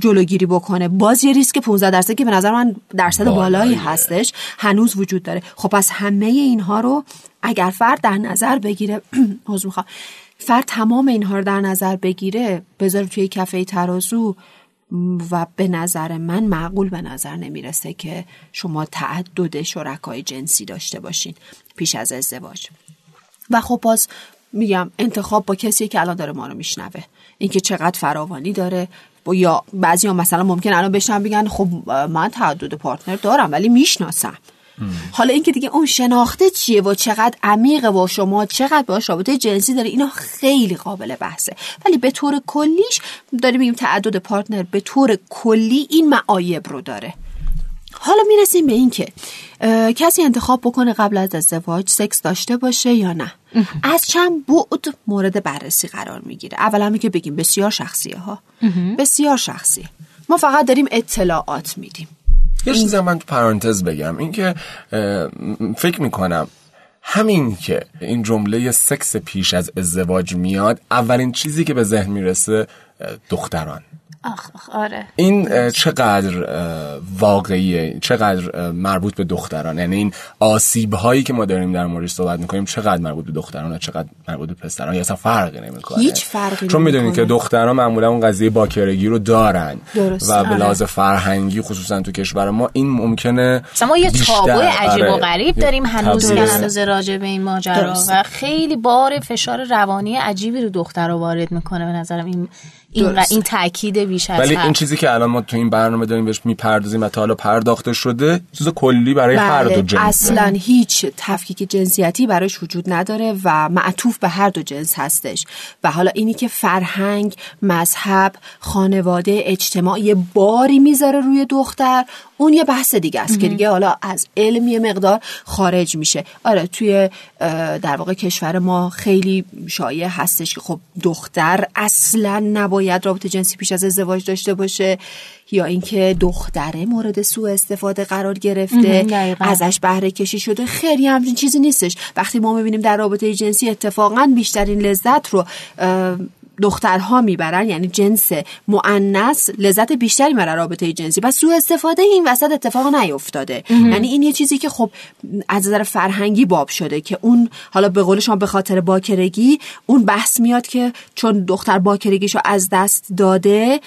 جلوگیری بکنه. باز یه ریسک 15 درصد که به نظر من درصد بالایی هستش. هنوز وجود داره. خب پس همه اینها رو اگر فرد در نظر بگیره *clears throat* فرد تمام اینها رو در نظر بگیره بذاره توی کفه ترازو و به نظر من معقول به نظر نمی‌رسه که شما تعدد شرکای جنسی داشته باشین پیش از ازدواج. و خب باز میگم انتخاب با کسی که الان داره ما رو میشنوه. اینکه چقدر فراوانی داره. یا بعضی ها مثلا ممکن الان بشن بگن خب من تعدد پارتنر دارم ولی می‌شناسم. حالا اینکه دیگه اون شناخته چیه و چقدر عمیقه و شما چقدر باش رابطه جنسی داره اینا خیلی قابل بحثه. ولی به طور کلیش داریم میگیم تعدد پارتنر به طور کلی این معایب رو داره. حالا می‌رسیم به این که کسی انتخاب بکنه قبل از ازدواج سکس داشته باشه یا نه. از چند بعد مورد بررسی قرار می‌گیره. اولا که بگیم بسیار شخصیه ها بسیار شخصی. ما فقط داریم اطلاعات میدیم. یه چیزی من تو پرانتز بگم اینکه فکر می‌کنم همین که این جمله سکس پیش از ازدواج میاد اولین چیزی که به ذهن می‌رسه دختران. آخ, آره این چقدر واقعیه چقدر مربوط به دختران یعنی این آسیب هایی که ما داریم در موردش صحبت می‌کنیم چقدر مربوط به دختران و چقدر مربوط به پسران یا اصلا فرقی نمی‌کنه هیچ فرقی چون می‌دونید که دختران معمولا اون قضیه باکرگی رو دارن درست. و به آره. لحاظ فرهنگی خصوصا تو کشور ما این ممکنه ما یه تابو عجیب و آره. غریب داریم هنوز که. هنوز راجع به این ماجرا. و خیلی بار فشار روانی عجیبی رو دختر رو وارد می‌کنه به نظرم این این. این تاکید بیش از ولی. این چیزی که الان ما تو این برنامه داریم بهش می‌پردازیم و تا حالا پرداخته شده چیز کلی برای هر دو بله جنس اصلا هیچ تفکیک جنسیتی براش وجود نداره و معطوف به هر دو جنس هستش و حالا اینی که فرهنگ مذهب خانواده اجتماع یه باری می‌ذاره روی دختر اون یه بحث دیگه است که دیگه حالا از علم یه مقدار خارج میشه. آره توی در واقع کشور ما خیلی شایع هستش که خب دختر اصلا نباید رابطه جنسی پیش از ازدواج داشته باشه یا اینکه دختره مورد سوء استفاده قرار گرفته. ازش بهره کشی شده خیلی همچین چیزی نیستش. وقتی ما می‌بینیم در رابطه جنسی اتفاقا بیشترین لذت رو دخترها می‌برن یعنی جنس مؤنث لذت بیشتری برای رابطه جنسی. و سوء استفاده این وسط اتفاق نیفتاده. یعنی این یه چیزی که خب از نظر فرهنگی باب شده که اون حالا به قول شما به خاطر باکرگی اون بحث میاد که چون دختر باکرگیشو از دست داده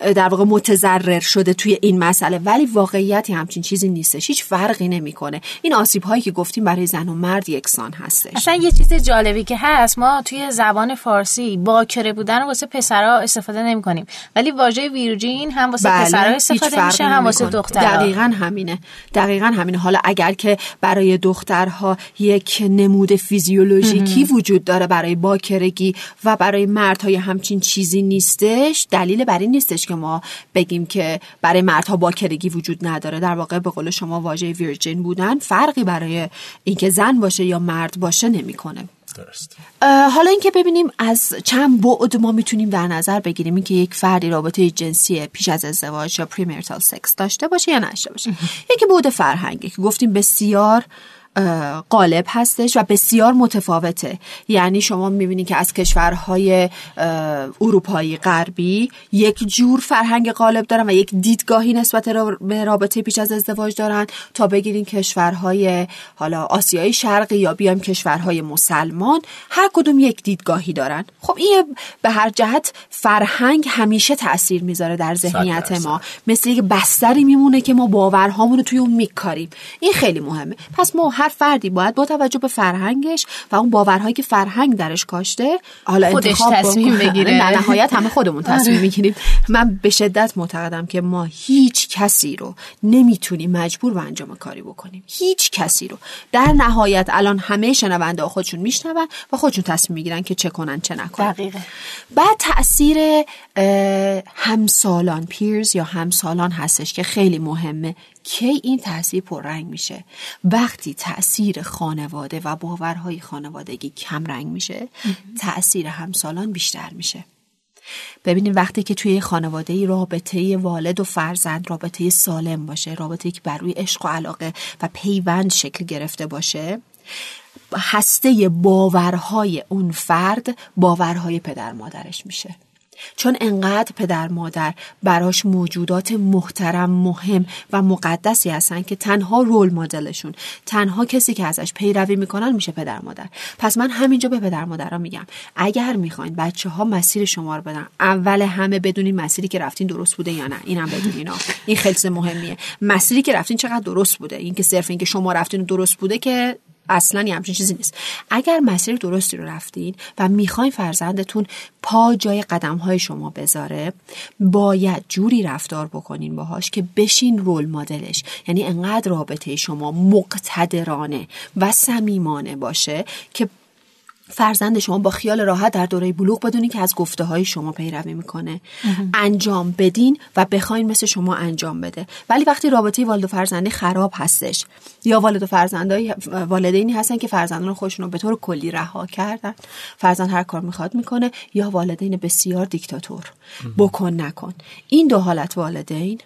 در واقع متضرر شده توی این مسئله. ولی واقعیتی همچین چیزی نیستش. هیچ فرقی نمی‌کنه. این آسیب هایی که گفتیم برای زن و مرد یکسان هستش. اصلا یه چیز جالبی که هست ما توی زبان فارسی باکره بودن رو واسه پسرها استفاده نمی کنیم ولی واژه ویرجین هم واسه بله، پسرها هیچ استفاده میشه هم واسه. دخترها دقیقا همینه. دقیقا همینه. حالا اگر که برای دخترها یک نمود فیزیولوژیکی وجود داره برای باکرگی و برای مردهای همچین چیزی نیستش دلیل بر این نیستش که ما بگیم که برای مردها باکرگی وجود نداره. در واقع به قول شما واژه ویرجین بودن فرقی برای اینکه زن باشه یا مرد باشه نمی‌کنه. درست. حالا اینکه ببینیم از چند بعد ما می‌تونیم در نظر بگیریم اینکه یک فردی رابطه جنسی پیش از ازدواج یا پریمرتال سکس داشته باشه یا نشته باشه. *laughs* یکی بعد فرهنگی که گفتیم بسیار اه، غالب هستش و بسیار متفاوته. یعنی شما می‌بینید که از کشورهای اروپایی غربی یک جور فرهنگ غالب دارن و یک دیدگاهی نسبت به رابطه پیش از ازدواج دارن تا بگیرین کشورهای حالا آسیای شرقی یا بیایم کشورهای مسلمان هر کدوم یک دیدگاهی دارن. خب این به هر جهت فرهنگ همیشه تاثیر می‌ذاره در ذهنیت. ما. مثل یک بستری میمونه که ما باورهامون رو توی اون میکاریم. این خیلی مهمه. پس ما هر فردی باید با توجه به فرهنگش و اون باورهایی که فرهنگ درش کاشته حالا خودش تصمیم. بگیره. در نهایت همه خودمون تصمیم می‌گیریم. من به شدت معتقدم که ما هیچ کسی رو نمی‌تونیم مجبور به انجام کاری بکنیم. هیچ کسی رو. در نهایت الان همه شنونده خودشون میشنون و خودشون تصمیم می‌گیرن که چه کنن چه نکنن. دقیقه. بعد تاثیر همسالان پیرز یا همسالان هستش که خیلی مهمه. کی این تاثیر پررنگ میشه؟ وقتی تاثیر خانواده و باورهای خانوادگی کم رنگ میشه تاثیر همسالان بیشتر میشه. ببینید وقتی که توی خانواده ای رابطه والد و فرزند رابطه سالم باشه رابطه که بر روی عشق و علاقه و پیوند شکل گرفته باشه هسته باورهای اون فرد باورهای پدر مادرش میشه. چون انقدر پدر مادر براش موجودات محترم مهم و مقدسی هستن که تنها رول مدلشون تنها کسی که ازش پیروی می‌کنن میشه پدر مادر. پس من همینجا به پدر مادرها میگم اگر می‌خواین بچه ها مسیر شما رو بدن اول همه بدونین مسیری که رفتین درست بوده یا نه. اینم بدونین. این خیلی مهمیه. مسیری که رفتین چقدر درست بوده؟ این که صرف اینکه شما رفتین درست بوده که اصلا یه همچین چیزی نیست. اگر مسیر درستی رو رفتین و می‌خواین فرزندتون پا جای قدم های شما بذاره باید جوری رفتار بکنین باهاش که بشین رول مدلش. یعنی انقدر رابطه شما مقتدرانه و صمیمانه باشه که فرزند شما با خیال راحت در دوره بلوغ بدونین که از گفته های شما پیروی می‌کنه. انجام بدین و بخواین مثل شما انجام بده. ولی وقتی رابطه والد و فرزندی خراب هستش یا والد و فرزندای والدینی هستن که فرزندان خودشون رو به طور کلی رها کردن فرزند هر کار می‌خواد می‌کنه یا والدین بسیار دیکتاتور. بکن نکن. این دو حالت والدین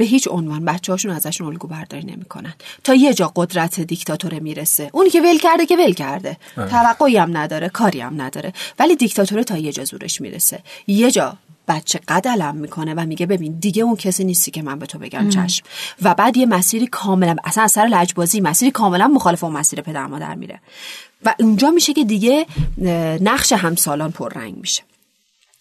به هیچ عنوان بچه هاشون ازشون الگو برداری نمی‌کنن. تا یه جا قدرت دیکتاتوره می‌رسه. اونی که ول کرده که ول کرده. توقعی هم نداره کاری هم نداره. ولی دیکتاتوره تا یه جا زورش می‌رسه. یه جا بچه قدلم می‌کنه و میگه ببین دیگه اون کسی نیستی که من به تو بگم چشم. و بعد یه مسیری کاملا اصلا از سر لجبازی مسیری کاملا مخالف اون مسیر پدر مادر میره. و اونجا میشه که دیگه نقش همسالان پررنگ میشه.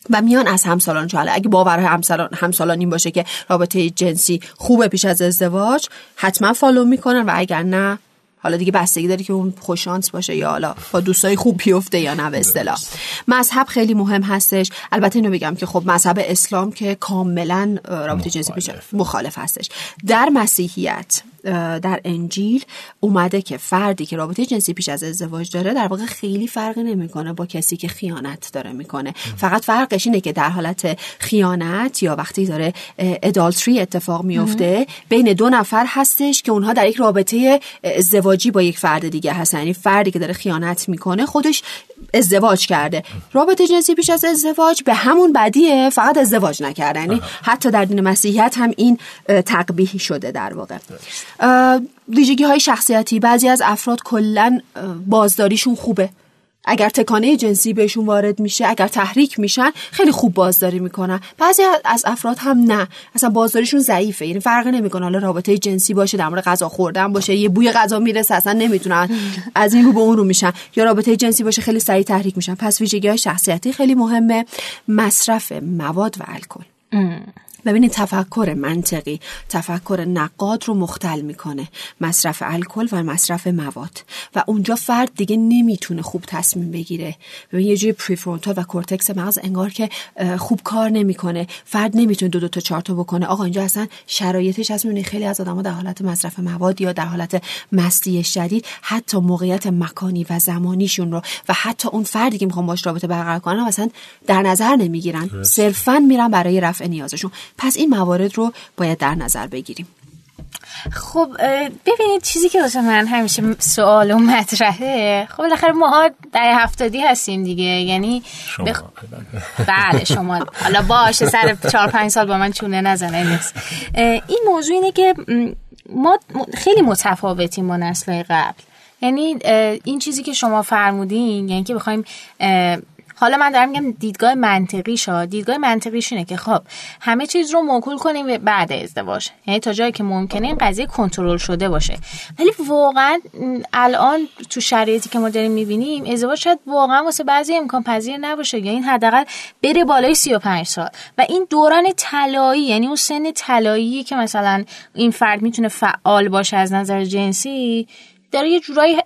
و میان از همسالان چاله اگه باورهای همسالان همسالان این باشه که رابطه جنسی خوبه پیش از ازدواج حتما فالو می‌کنن و اگر نه حالا دیگه بستگی داری که اون خوشانس باشه یا حالا با دوستای خوب بیفته یا نه به اصطلاح. مذهب خیلی مهم هستش. البته اینو بگم که خب مذهب اسلام که کاملا رابطه جنسی پیش مخالف هستش. در مسیحیت در انجیل اومده که فردی که رابطه جنسی پیش از ازدواج داره در واقع خیلی فرقی نمی‌کنه با کسی که خیانت داره می‌کنه. فقط فرقش اینه که در حالت خیانت یا وقتی داره ادالتری اتفاق میفته بین دو نفر هستش که اونها در یک رابطه ازدواجی با یک فرد دیگه هستن. یعنی فردی که داره خیانت می‌کنه خودش ازدواج کرده. رابطه جنسی پیش از ازدواج به همون بدیه فقط ازدواج نکرده. یعنی حتی در دین مسیحیت هم این تقبیح شده در واقع. ویژگی های شخصیتی بعضی از افراد کلا بازداریشون خوبه. اگر تکانه جنسی بهشون وارد میشه اگر تحریک میشن خیلی خوب بازداری می‌کنن. بعضی از افراد هم نه. اصلا بازداریشون ضعیفه. یعنی فرقی نمی‌کنه. حالا رابطه جنسی باشه در مورد غذا خوردن باشه یه بوی غذا می‌رسه اصلا نمی‌تونن *laughs* از این رو به اون رو میشن. یا رابطه جنسی باشه خیلی سریع تحریک میشن. پس ویژگی های شخصیتی خیلی مهمه. مصرف مواد و الکل. ببینید تفکر منطقی تفکر نقاد رو مختل می‌کنه. مصرف الکل و مصرف مواد. و اونجا فرد دیگه نمی‌تونه خوب تصمیم بگیره. ببین یه جوری prefrontal و کورتکس مغز انگار که خوب کار نمی‌کنه. فرد نمی‌تونه دو دو تا چهار تا بکنه. آقا اینجا اصلا شرایطش از می‌بینی خیلی از آدما در حالت مصرف مواد یا در حالت مستی شدید حتی موقعیت مکانی و زمانیشون رو و حتی اون فردی که می‌خوان باش رابطه برقرار کنن اصلا در نظر نمی‌گیرن. صرفا میرن برای رفع نیازشون. پس این موارد رو باید در نظر بگیریم. خب ببینید چیزی که واسه من همیشه سوال و مطرحه. خب بالاخره ماها در هفتادی هستیم دیگه. یعنی شما بخ... *laughs* بله شما. حالا باشه سر چهار پنج سال با من چونه نزنه نیست. این موضوع اینه که ما خیلی متفاوتیم با نسل قبل. یعنی این چیزی که شما فرمودین یعنی که بخوایم حالا من دارم میگم دیدگاه منطقی شا. دیدگاه منطقیش اینه که خب همه چیز رو موکول کنیم بعد ازدواج. یعنی تا جایی که ممکنه این قضیه کنترل شده باشه. ولی واقعا الان تو شرایطی که ما داریم می‌بینیم ازدواج شاید واقعا واسه بعضی امکان پذیر نباشه. یا این حداقل بره بالای 35 سال. و این دوران طلایی یعنی اون سن طلایی که مثلا این فرد می‌تونه فعال باشه از نظر جنسی داره یه جورایی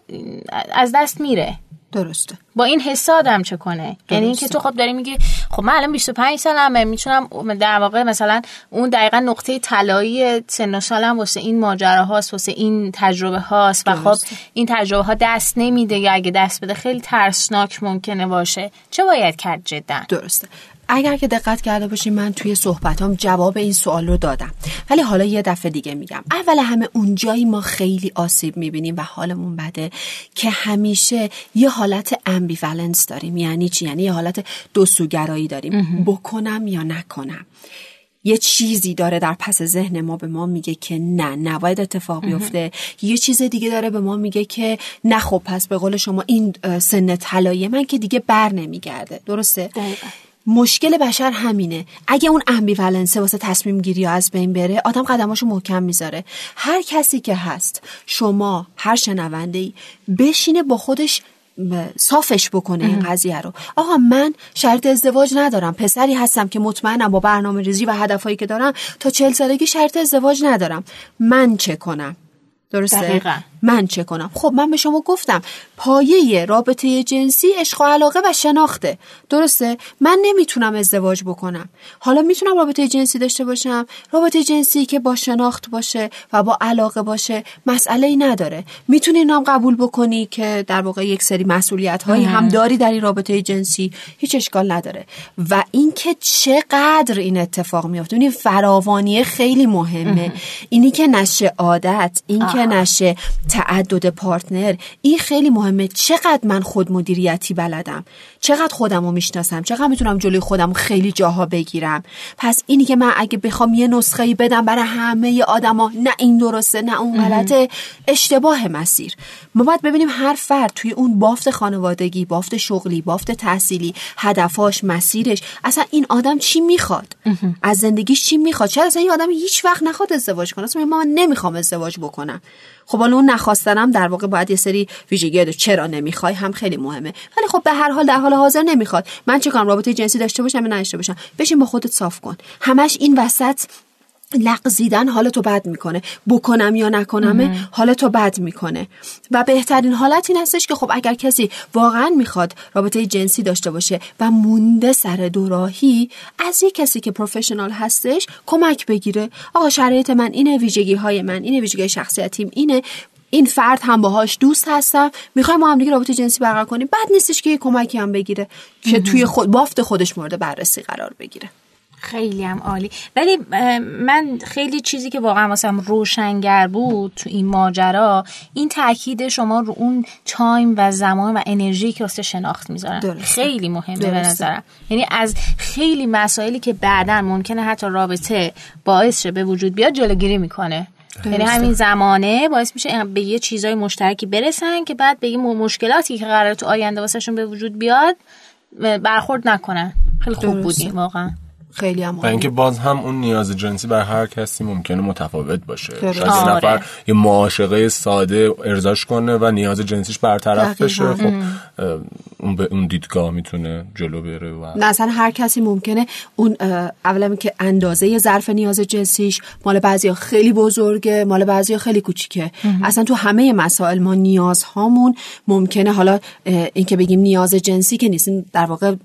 از دست میره. درسته. با این حس آدم چه کنه؟ یعنی اینکه تو خب داری میگی خب من الان 25 سالمه می‌تونم در واقع مثلا اون دقیقا نقطه طلایی سن و سالم واسه این ماجره هاست واسه این تجربه هاست. و خب این تجربه ها دست نمیده یا اگه دست بده خیلی ترسناک ممکنه باشه. چه باید کرد جدا؟ درسته. اگر که دقت کرده باشین من توی صحبتام جواب این سوال رو دادم. ولی حالا یه دفعه دیگه میگم. اول همه اونجایی ما خیلی آسیب می‌بینیم و حالمون بده که همیشه یه حالت امبیولنس داریم. یعنی چی؟ یعنی یه حالت دو سوگرایی داریم بکنم یا نکنم. یه چیزی داره در پس ذهن ما به ما میگه که نه نباید اتفاق بیفته. یه چیز دیگه داره به ما میگه که نه خب پس به قول شما این سن طلایی من که دیگه بر نمیگرده. درسته؟ دقیقا. مشکل بشر همینه. اگه اون امبیولنسه واسه تصمیم گیری از بین بره آدم قدماشو محکم می‌ذاره. هر کسی که هست شما هر شنونده ای بشینه با خودش صافش بکنه این قضیه رو. آقا من شرط ازدواج ندارم. پسری هستم که مطمئنم با برنامه ریزی و هدفهایی که دارم تا چل سالگی شرط ازدواج ندارم. من چه کنم؟ درسته؟ دقیقا. من چه کنم؟ خب من به شما گفتم پایه رابطه جنسی عشق و علاقه و شناخته. درسته؟ من نمی‌تونم ازدواج بکنم. حالا می‌تونم رابطه جنسی داشته باشم؟ رابطه جنسی که با شناخت باشه و با علاقه باشه مسئله ای نداره. می‌تونی هم قبول بکنی که در واقع یک سری مسئولیت هایی هم داری در این رابطه جنسی. هیچ اشکال نداره. و اینکه چقدر این اتفاق میفته این فراوانی خیلی مهمه. اینی که نشه عادت این که نشه تعدد پارتنر. این خیلی مهمه چقدر من خود مدیریتی بلدم. چقدر خودم رو می‌شناسم. چقدر می‌تونم جلوی خودم خیلی جاها بگیرم. پس اینی که من اگه بخوام یه نسخه ای بدم برای همه آدما نه این درسته نه اون غلطه اشتباه مسیر. ما باید ببینیم هر فرد توی اون بافت خانوادگی بافت شغلی بافت تحصیلی هدفاش مسیرش اصلا این آدم چی می‌خواد؟ از زندگیش چی می‌خواد؟ چرا اصلا این آدم هیچ وقت نخواد ازدواج کنه؟ اصلا من نمی‌خوام ازدواج بکنم. خب حالا اون نخواستنم در واقع باید یه سری ویژگی چرا نمی‌خوای هم خیلی مهمه. ولی خب به هر حال در حال حاضر نمی‌خواد. من چه کنم؟ رابطه جنسی داشته باشم یا نداشته باشم؟ بشین با خودت صاف کن. همش این وسط لغزیدن حال تو بد می‌کنه. بکنم یا نکنم حال تو بد می‌کنه. و بهترین حالت این هستش که خب اگر کسی واقعا می‌خواد رابطه جنسی داشته باشه و مونده سر دوراهی از یک کسی که پروفشنال هستش کمک بگیره. آقا شرایط من اینه ویژگی های من اینه ویژگی شخصیتیم اینه. این فرد هم باهاش دوست هستم. می‌خوایم ما هم دیگه رابطه جنسی برقرار کنیم. بد نیستش که یه کمکی هم بگیره. که توی خود بافت خودش مورد بررسی قرار بگیره. خیلی هم عالی. ولی من خیلی چیزی که واقعا واسم روشنگر بود تو این ماجرا این تاکید شما رو اون تایم و زمان و انرژی که واسه شناخت می‌ذارن خیلی مهمه به نظرم. یعنی از خیلی مسائلی که بعدا ممکنه حتی رابطه باعث شه به وجود بیاد جلوگیری می‌کنه. یعنی همین زمانه باعث میشه به یه چیزای مشترکی برسن که بعد به این مشکلاتی که قرار تو آینده واسهشون به وجود بیاد برخورد نکنن. خیلی خوب بودیم واقعا. خیلی هم و اینکه باز هم اون نیاز جنسی بر هر کسی ممکنه متفاوت باشه. شاید یه نفر آره. یه معاشقه ساده ارزاش کنه و نیاز جنسیش برطرف بشه. خب اون به اون دیدگاه می‌تونه جلو بره و نه اصلا هر کسی ممکنه اون اولا که اندازه ظرف نیاز جنسیش مال بعضیا خیلی بزرگه مال بعضیا خیلی کوچیکه. اصلا تو همه مسائل ما نیازهامون ممکنه حالا اینکه بگیم نیاز جنسی که نیست در واقع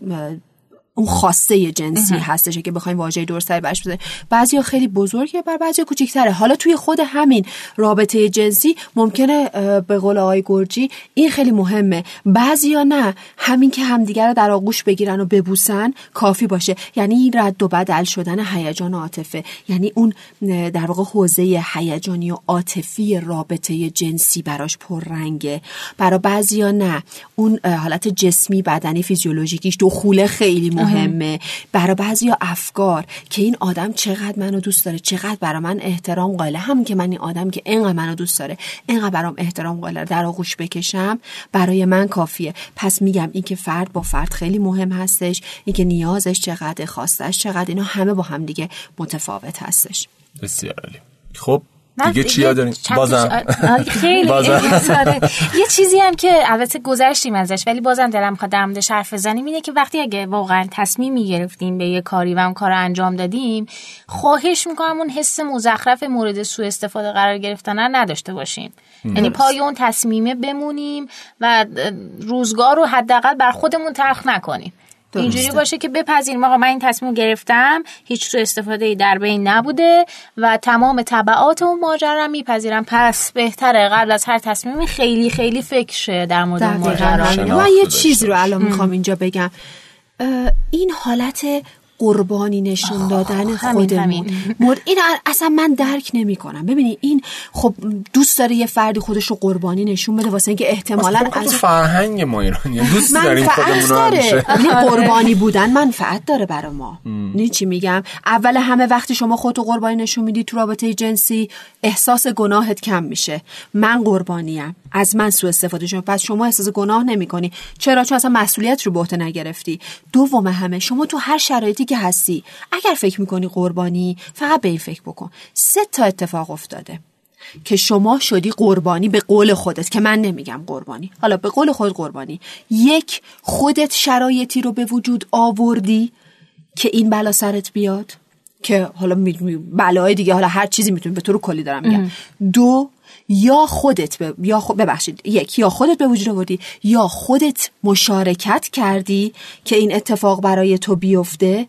اون خواسته جنسی هستش که بخوایم واژه درست برش بزنیم بعضیا خیلی بزرگه بر بعضیا کوچیک‌تره. حالا توی خود همین رابطه جنسی ممکنه به قول آقای گرجی این خیلی مهمه. بعضیا نه همین که همدیگر رو در آغوش بگیرن و ببوسن کافی باشه. یعنی رد و بدل شدن هیجان عاطفه. یعنی اون در واقع حوزه هیجانی و عاطفی رابطه جنسی براش پررنگه. برای بعضیا نه. اون حالت جسمی بدنی فیزیولوژیکیش دخول خیلی مهمه. مهمه. برای بعضی افکار که این آدم چقدر منو دوست داره چقدر برای من احترام قائله. هم که من این آدم که اینقدر منو دوست داره اینقدر برام احترام قائله. در آغوش بکشم برای من کافیه. پس میگم این که فرد با فرد خیلی مهم هستش. این که نیازش چقدر خواستش چقدر اینا همه با هم دیگه متفاوت هستش. بسیار عالی. خب دیگه چیا داریم؟ بازم. خیلی. *laughs* *laughs* یه چیزی هم که البته گذشتیم ازش ولی بازم دلم می‌خواد در موردش حرف بزنیم اینه که وقتی اگه واقعا تصمیم می‌گرفتیم به یه کاری و اون کار انجام دادیم خواهش می‌کنم اون حس مزخرف مورد سوء استفاده قرار گرفتن نداشته باشیم. یعنی پای اون تصمیمه بمونیم و روزگار رو حداقل بر خودمون تلخ نکنیم. اینجوری باشه که بپذیریم. آقا من این تصمیم گرفتم. هیچ تو استفاده ای در بین نبوده و تمام طبعات اون ماجرا میپذیرم. پس بهتره. قبل از هر تصمیمی خیلی خیلی فکر شه در مورد ماجرا. من یه چیزی رو الان می‌خوام اینجا بگم. این حالت قربانی نشون دادن خودمون. مورد این اصلا من درک نمی کنم ببینید این خب دوست داره یه فردی خودش رو قربانی نشون بده واسه اینکه احتمالا از فرهنگ ما ایرانی دوست داریم خودمون داره. قربانی بودن منفعت داره برای ما. نه چی میگم؟ اول همه وقتی شما خودتو قربانی نشون میدی تو رابطه جنسی احساس گناهت کم میشه. من قربانیم. از من سوء استفاده شما. پس شما احساس گناه نمی‌کنی. چرا؟ چون اصلا مسئولیت رو به عهده نگرفتی. دوم همه شما تو هر شرایطی که هستی. اگر فکر می‌کنی قربانی فقط به این فکر بکن. سه تا اتفاق افتاده. که شما شدی قربانی به قول خودت که من نمیگم قربانی. حالا به قول خود قربانی. یک خودت شرایطی رو به وجود آوردی که این بلا سرت بیاد. که حالا بلای دیگه حالا هر چیزی می‌تونی به طور کلی دارم میگم. دو یا خودت ب... یا خود ببخشید یک یا خودت به وجود آوردی یا خودت مشارکت کردی که این اتفاق برای تو بیفته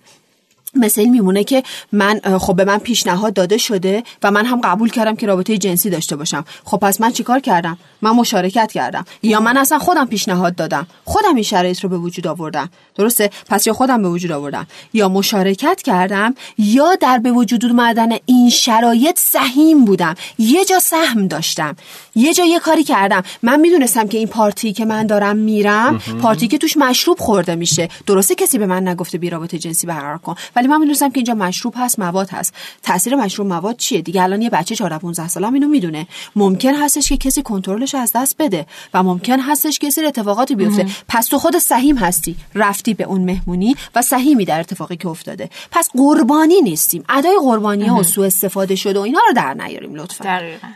مثل میمونه که من خب به من پیشنهاد داده شده و من هم قبول کردم که رابطه جنسی داشته باشم. خب پس من چیکار کردم؟ من مشارکت کردم. یا من اصلا خودم پیشنهاد دادم. خودم این شرایط رو به وجود آوردم. درسته؟ پس یا خودم به وجود آوردم. یا مشارکت کردم یا در به وجود اومدن این شرایط سهیم بودم. یه جا سهم داشتم. یه جا یه کاری کردم. من می‌دونستم که این پارتی که من دارم میرم پارتی که توش مشروب خورده میشه. درسته کسی به من نگفته بی رابطه جنسی برقرار کن. ولی من می‌دونستم که اینجا مشروب هست مواد هست. تاثیر مشروب مواد چیه؟ دیگه الان یه بچه 14 15 سالم اینو می‌دونه. ممکن هستش که کسی کنترلش از دست بده و ممکن هستش که کسی اتفاقاتی بیفته. پس تو خود سهیم هستی. رفتی به اون مهمونی و سهیمی در اتفاقی که افتاده. پس قربانی نیستیم. ادای قربانی ها و سوء استفاده شده و اینا رو در نیاریم لطفا. دقیقاً.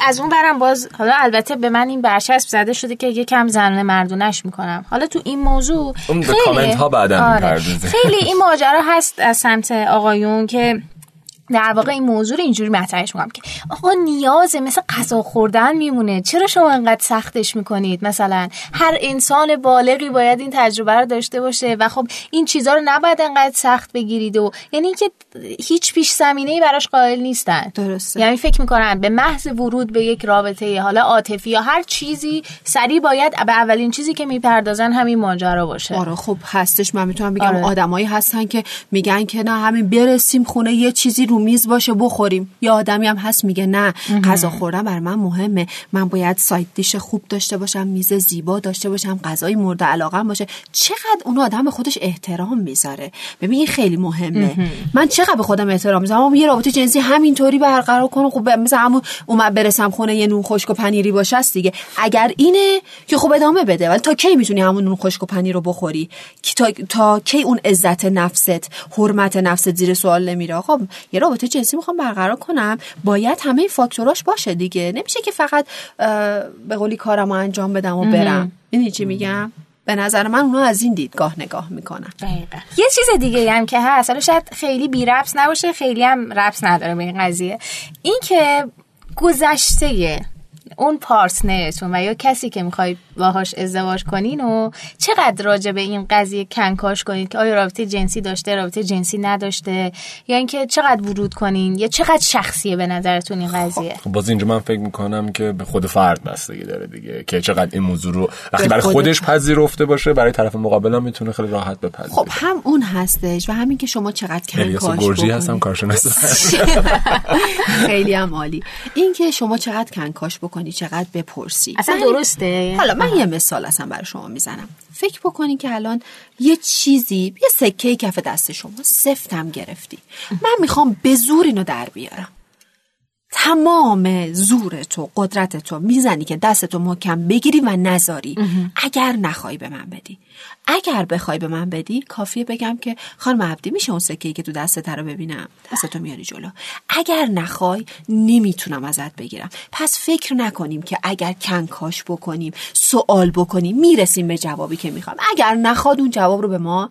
از اون برم باز حالا البته به من این برچسب زده شده که یکم زنانه مردونش می‌کنم. حالا تو این موضوع اون خیلی کامنت ها بعدا آره. خیلی این ماجرا هست از سمت آقایون که در واقع این موضوع رو اینجوری مطرحش می‌کنم که آقا نیازه مثل غذا خوردن میمونه. چرا شما انقدر سختش می‌کنید؟ مثلا هر انسان بالغی باید این تجربه رو داشته باشه و خب این چیزها رو نباید انقدر سخت بگیرید و یعنی اینکه هیچ پیش زمینه ای براش قائل نیستن. درسته. یعنی فکر می‌کنن به محض ورود به یک رابطه حالا عاطفی یا هر چیزی سریع باید به اولین چیزی که می‌پردازن همین ماجرا باشه. آره خب هستش. من می‌تونم بگم آره. آدمایی هستن که میگن که نه همین برسیم خونه یه چیزی رو میز باشه بخوریم. یا آدمی هم هست میگه نه غذا خوردن بر من مهمه. من باید سایت دیش خوب داشته باشم میز زیبا داشته باشم غذای مورد علاقه باشه. چقدر اون آدم به خودش احترام می‌ذاره. ببین این خیلی مهمه. من چقدر به خودم احترام می‌ذارم؟ یه رابطه جنسی همینطوری برقرار کنم خب مثل همون اومد برسم خونه یه نون خشک و پنیری باشه است دیگه. اگر اینه که خب ادامه بده. ولی تا کی می‌تونی همون نون خشک و پنیر رو بخوری؟ تا, تا کی اون عزت نفست حرمت نفست زیر سوال نمیره؟ خب یه رابطه جنسی می‌خوام برقرار کنم؟ باید همه فاکتوراش باشه دیگه. نمیشه که فقط به قولی کارمو انجام بدم و برم. این چی میگم؟ به نظر من اونا از این دیدگاه نگاه می‌کنن. دقیقا. یه چیز دیگه هم که هست. حالا شاید خیلی بی ربس نباشه خیلی هم ربس نداره به این قضیه. این که گذشته اون پارتنرتون و یا کسی که می‌خوای باهاش ازدواج کنین و چقدر راجع به این قضیه کنکاش کنید که آیا رابطه جنسی داشته رابطه جنسی نداشته؟ یا اینکه چقدر ورود کنین؟ یا چقدر شخصیه به نظرتون این قضیه؟ خب باز اینجا من فکر می‌کنم که به خود فرد بستگی داره دیگه که چقدر این موضوع رو وقتی برای خودش پذیرفته باشه برای طرف مقابل هم می‌تونه خیلی راحت بپذیره. خب هم اون هستش و همین که شما چقدر کنکاش گرجی هستم کارشناس. *laughs* خیلی هم عالی. این که شما چقدر کنکاش بکنی چقدر بپرسی. اصلا درسته؟ حالا من یه مثال اصلا برای شما می‌زنم. فکر بکنین که الان یه چیزی یه سکه کف دست شما سفتم گرفتی. من می‌خوام به زور اینو در بیارم. تمام زور تو قدرت تو می‌زنی که دستتو محکم بگیری و نذاری. اگر نخوای به من بدی. اگر بخوای به من بدی کافیه بگم که خانم عبدی میشه اون سکه که تو دستت رو ببینم. دستتو میاری جلو. اگر نخوای نمی‌تونم ازت بگیرم. پس فکر نکنیم که اگر کنکاش بکنیم سوال بکنیم می‌رسیم به جوابی که می‌خوام. اگر نخواد اون جواب رو به ما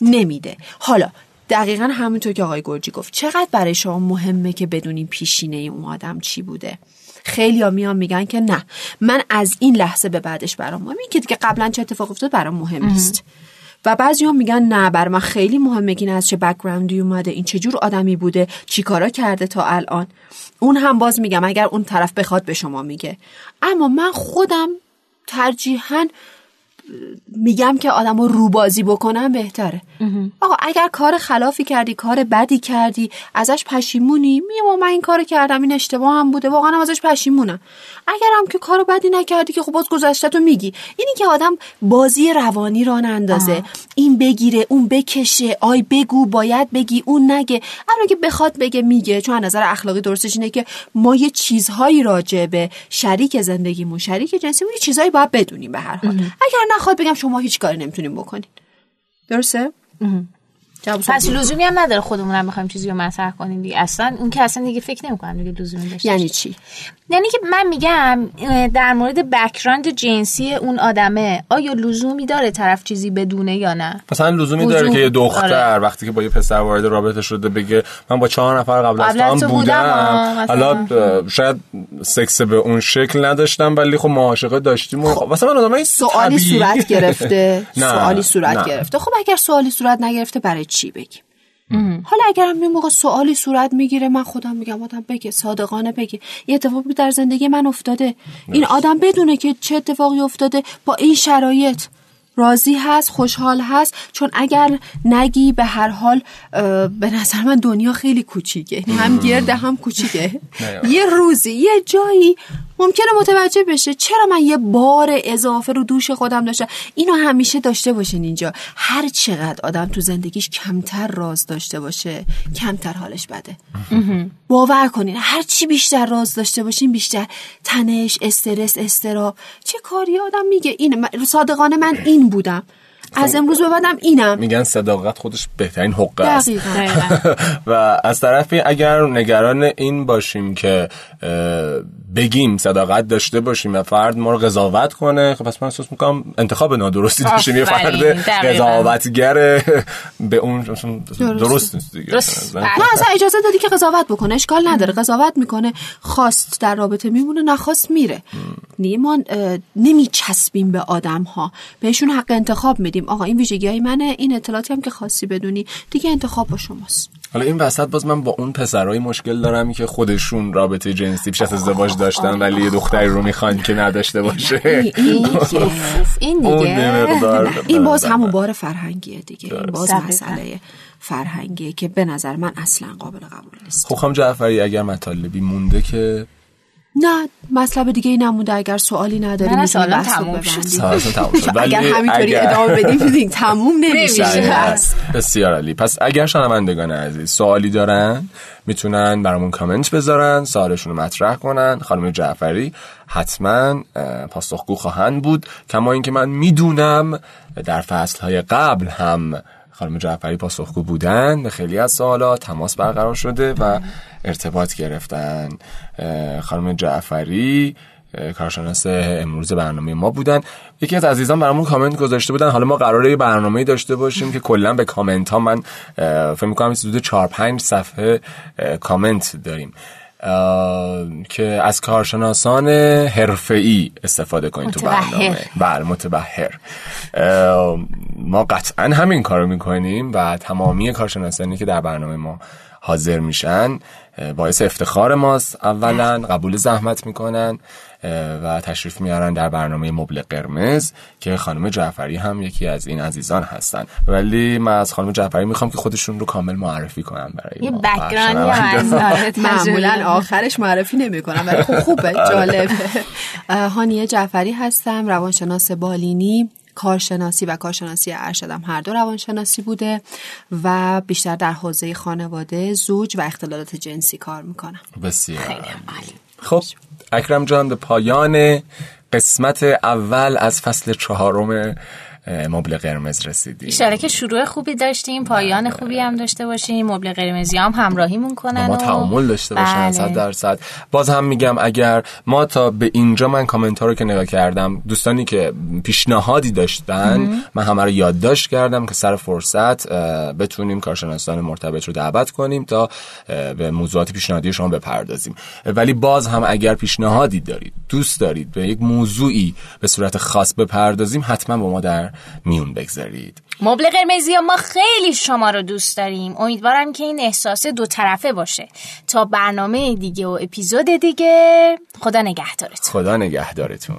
نمیده. حالا دقیقا همونطور که آقای گرجی گفت. چقدر برای شما مهمه که بدونیم پیشینه اون آدم چی بوده؟ خیلی ها میان میگن که نه. من از این لحظه به بعدش برام مهمه. که دیگه قبلا چه اتفاق افتاد برام مهم نیست. و بعضی ها میگن نه بر من خیلی مهمه که این از چه بکگراندی اومده این چه جور آدمی بوده چی کارا کرده تا الان. اون هم باز میگم اگر اون طرف بخواد به شما میگه. اما من خودم ترجیحاً میگم که آدم رو روبازی بکنم بهتره. آقا اگر کار خلافی کردی کار بدی کردی ازش پشیمونی میگم من این کار کردم این اشتباه هم بوده واقعا هم ازش پشیمونم. اگر هم که کار بدی نکردی که خب باز گذشته تو میگی. اینی که آدم بازی روانی را اندازه این بگیره اون بکشه آی بگو باید بگی اون نگه. اما که بخواد بگه میگه. چون نظر اخلاقی درستش اینه که ما یه چیزهایی راجع به شریک زندگیمون شریک جنسیمون یه چیزهایی باید بدونیم به هر حال. اگر نخواد بگم شما هیچ کاری نمی‌تونیم بکنین. درسته؟ پس لزومی هم نداره خودمون هم بخوایم چیزی رو مطرح کنیم دیگه. اصلا اون که اصلا دیگه فکر نمی‌کنم دیگه لزومی داشته یعنی چی؟ یعنی که من میگم در مورد بکراند جنسی اون آدمه آیا لزومی داره طرف چیزی بدونه یا نه؟ مثلا لزومی داره که یه دختر آره. وقتی که با یه پسر وارد رابطه شده بگه من با چهار نفر قبل از تو بودم حالا شاید سکس به اون شکل نداشتم ولی خب معاشقه داشتیم خب مثلا من آدمای سوالی صورت گرفته. *laughs* سوالی صورت گرفته. خب اگر سوالی صورت نگرفته برای چی بگیم. حالا اگرم یه موقع سوالی صورت می‌گیره من خودم میگم آدم بگه صادقانه بگه. یه اتفاقی در زندگی من افتاده. این آدم بدونه که چه اتفاقی افتاده. با این شرایط راضی هست خوشحال هست. چون اگر نگی به هر حال به نظر من دنیا خیلی کوچیکه. یعنی هم گرده هم کوچیکه. یه روزی یه جایی ممکنه متوجه بشه. چرا من یه بار اضافه رو دوش خودم داشتم؟ اینو همیشه داشته باشین اینجا. هر چقدر آدم تو زندگیش کمتر راز داشته باشه کمتر حالش بده. باور کنین. هر چی بیشتر راز داشته باشین بیشتر تنش استرس استراب. چه کاری آدم میگه؟ این صادقانه من این بودم. از خب. امروز به بعدم اینم. میگن صداقت خودش بهترین حقه است. *laughs* و از طرفی اگر نگران این باشیم که بگیم صداقت داشته باشیم و فرد ما رو قضاوت کنه خب پس من احساس می‌کنم انتخاب نادرستی داشتیم یه فرد قضاوتگر به اون درست. نیست دیگه. نه اصلا اجازه دادی که قضاوت بکنه اشکال نداره. قضاوت می‌کنه خواست در رابطه میمونه نخواست میره. ما نمیچسبیم به آدم ها بهشون حق انتخاب میدیم. آقا این ویژگی های منه این اطلاعاتی هم که خاصی بدونی. دیگه انتخاب با شماست. حالا این وسط باز من با اون پسرای مشکل دارم که خودشون رابطه جنسی پیش از ازدواج داشتن ولی یه دختری رو می‌خوان که نداشته باشه. این *laughs* دیگه. این باز همون بار فرهنگیه دیگه. این باز مسئله فرهنگیه که به نظر من اصلا قابل قبول نیست. خب خانم جعفری اگر مطالبی مونده که نه مطلب دیگه ای نمونده. اگر سوالی نداری من سوالم تموم شد. *laughs* اگر همینطوری ادامه بدیم *laughs* تموم نمیشه. بسیار علی پس اگر شنوندگان عزیز سوالی دارن می‌تونن برامون کامنت بذارن سوالشون رو مطرح کنن. خانم جعفری حتما پاسخگو خواهند بود. کما اینکه من می‌دونم در فصلهای قبل هم خانم جعفری پاسخگو بودن به خیلی از سوالات تماس برقرار شده و ارتباط گرفتن. خانم جعفری کارشناس امروز برنامه ما بودن. یکی از عزیزان برامون کامنت گذاشته بودن. حالا ما قراره یه برنامه داشته باشیم که کلا به کامنت ها من فکر می‌کنم حدود 4 5 صفحه کامنت داریم. که از کارشناسان حرفه‌ای استفاده کنید تو برنامه. بله متبهر. ما قطعا همین کارو می‌کنیم و تمامی کارشناسانی که در برنامه ما حاضر میشن باعث افتخار ماست اولا قبول زحمت می‌کنن و تشریف میارن در برنامه مبل قرمز که خانم جعفری هم یکی از این عزیزان هستن. ولی من از خانم جعفری می‌خوام که خودشون رو کامل معرفی کنن برای یه background *laughs* معمولا آخرش معرفی نمی‌کنم ولی خوب خوبه. *laughs* جالب هانیه جعفری هستم روانشناس بالینی. کارشناسی و کارشناسی ارشدم هر دو روانشناسی بوده و بیشتر در حوزه خانواده زوج و اختلالات جنسی کار می‌کنم بسیار خب اکرم جان به پایان قسمت اول از فصل چهارم مبل قرمز رسیدیم. اشاره که شروع خوبی داشتیم پایان خوبی هم داشته باشیم. مبل قرمزی هم همراهیمون کنن ما تعامل داشته باشن صد بله. درصد. باز هم میگم اگر ما تا به اینجا من کامنت ها رو که نگاه کردم دوستانی که پیشنهادی داشتن من همه رو یادداشت کردم که سر فرصت بتونیم کارشناسان مرتبط رو دعوت کنیم تا به موضوعات پیشنهادی شما بپردازیم. ولی باز هم اگر پیشنهادی دارید دوست دارید به یک موضوعی به صورت خاص بپردازیم حتما با ما در میون بگذارید. مبل قرمزی ما خیلی شما رو دوست داریم. امیدوارم که این احساس دو طرفه باشه. تا برنامه دیگه و اپیزود دیگه خدا نگهدارتون. خدا نگهدارتون.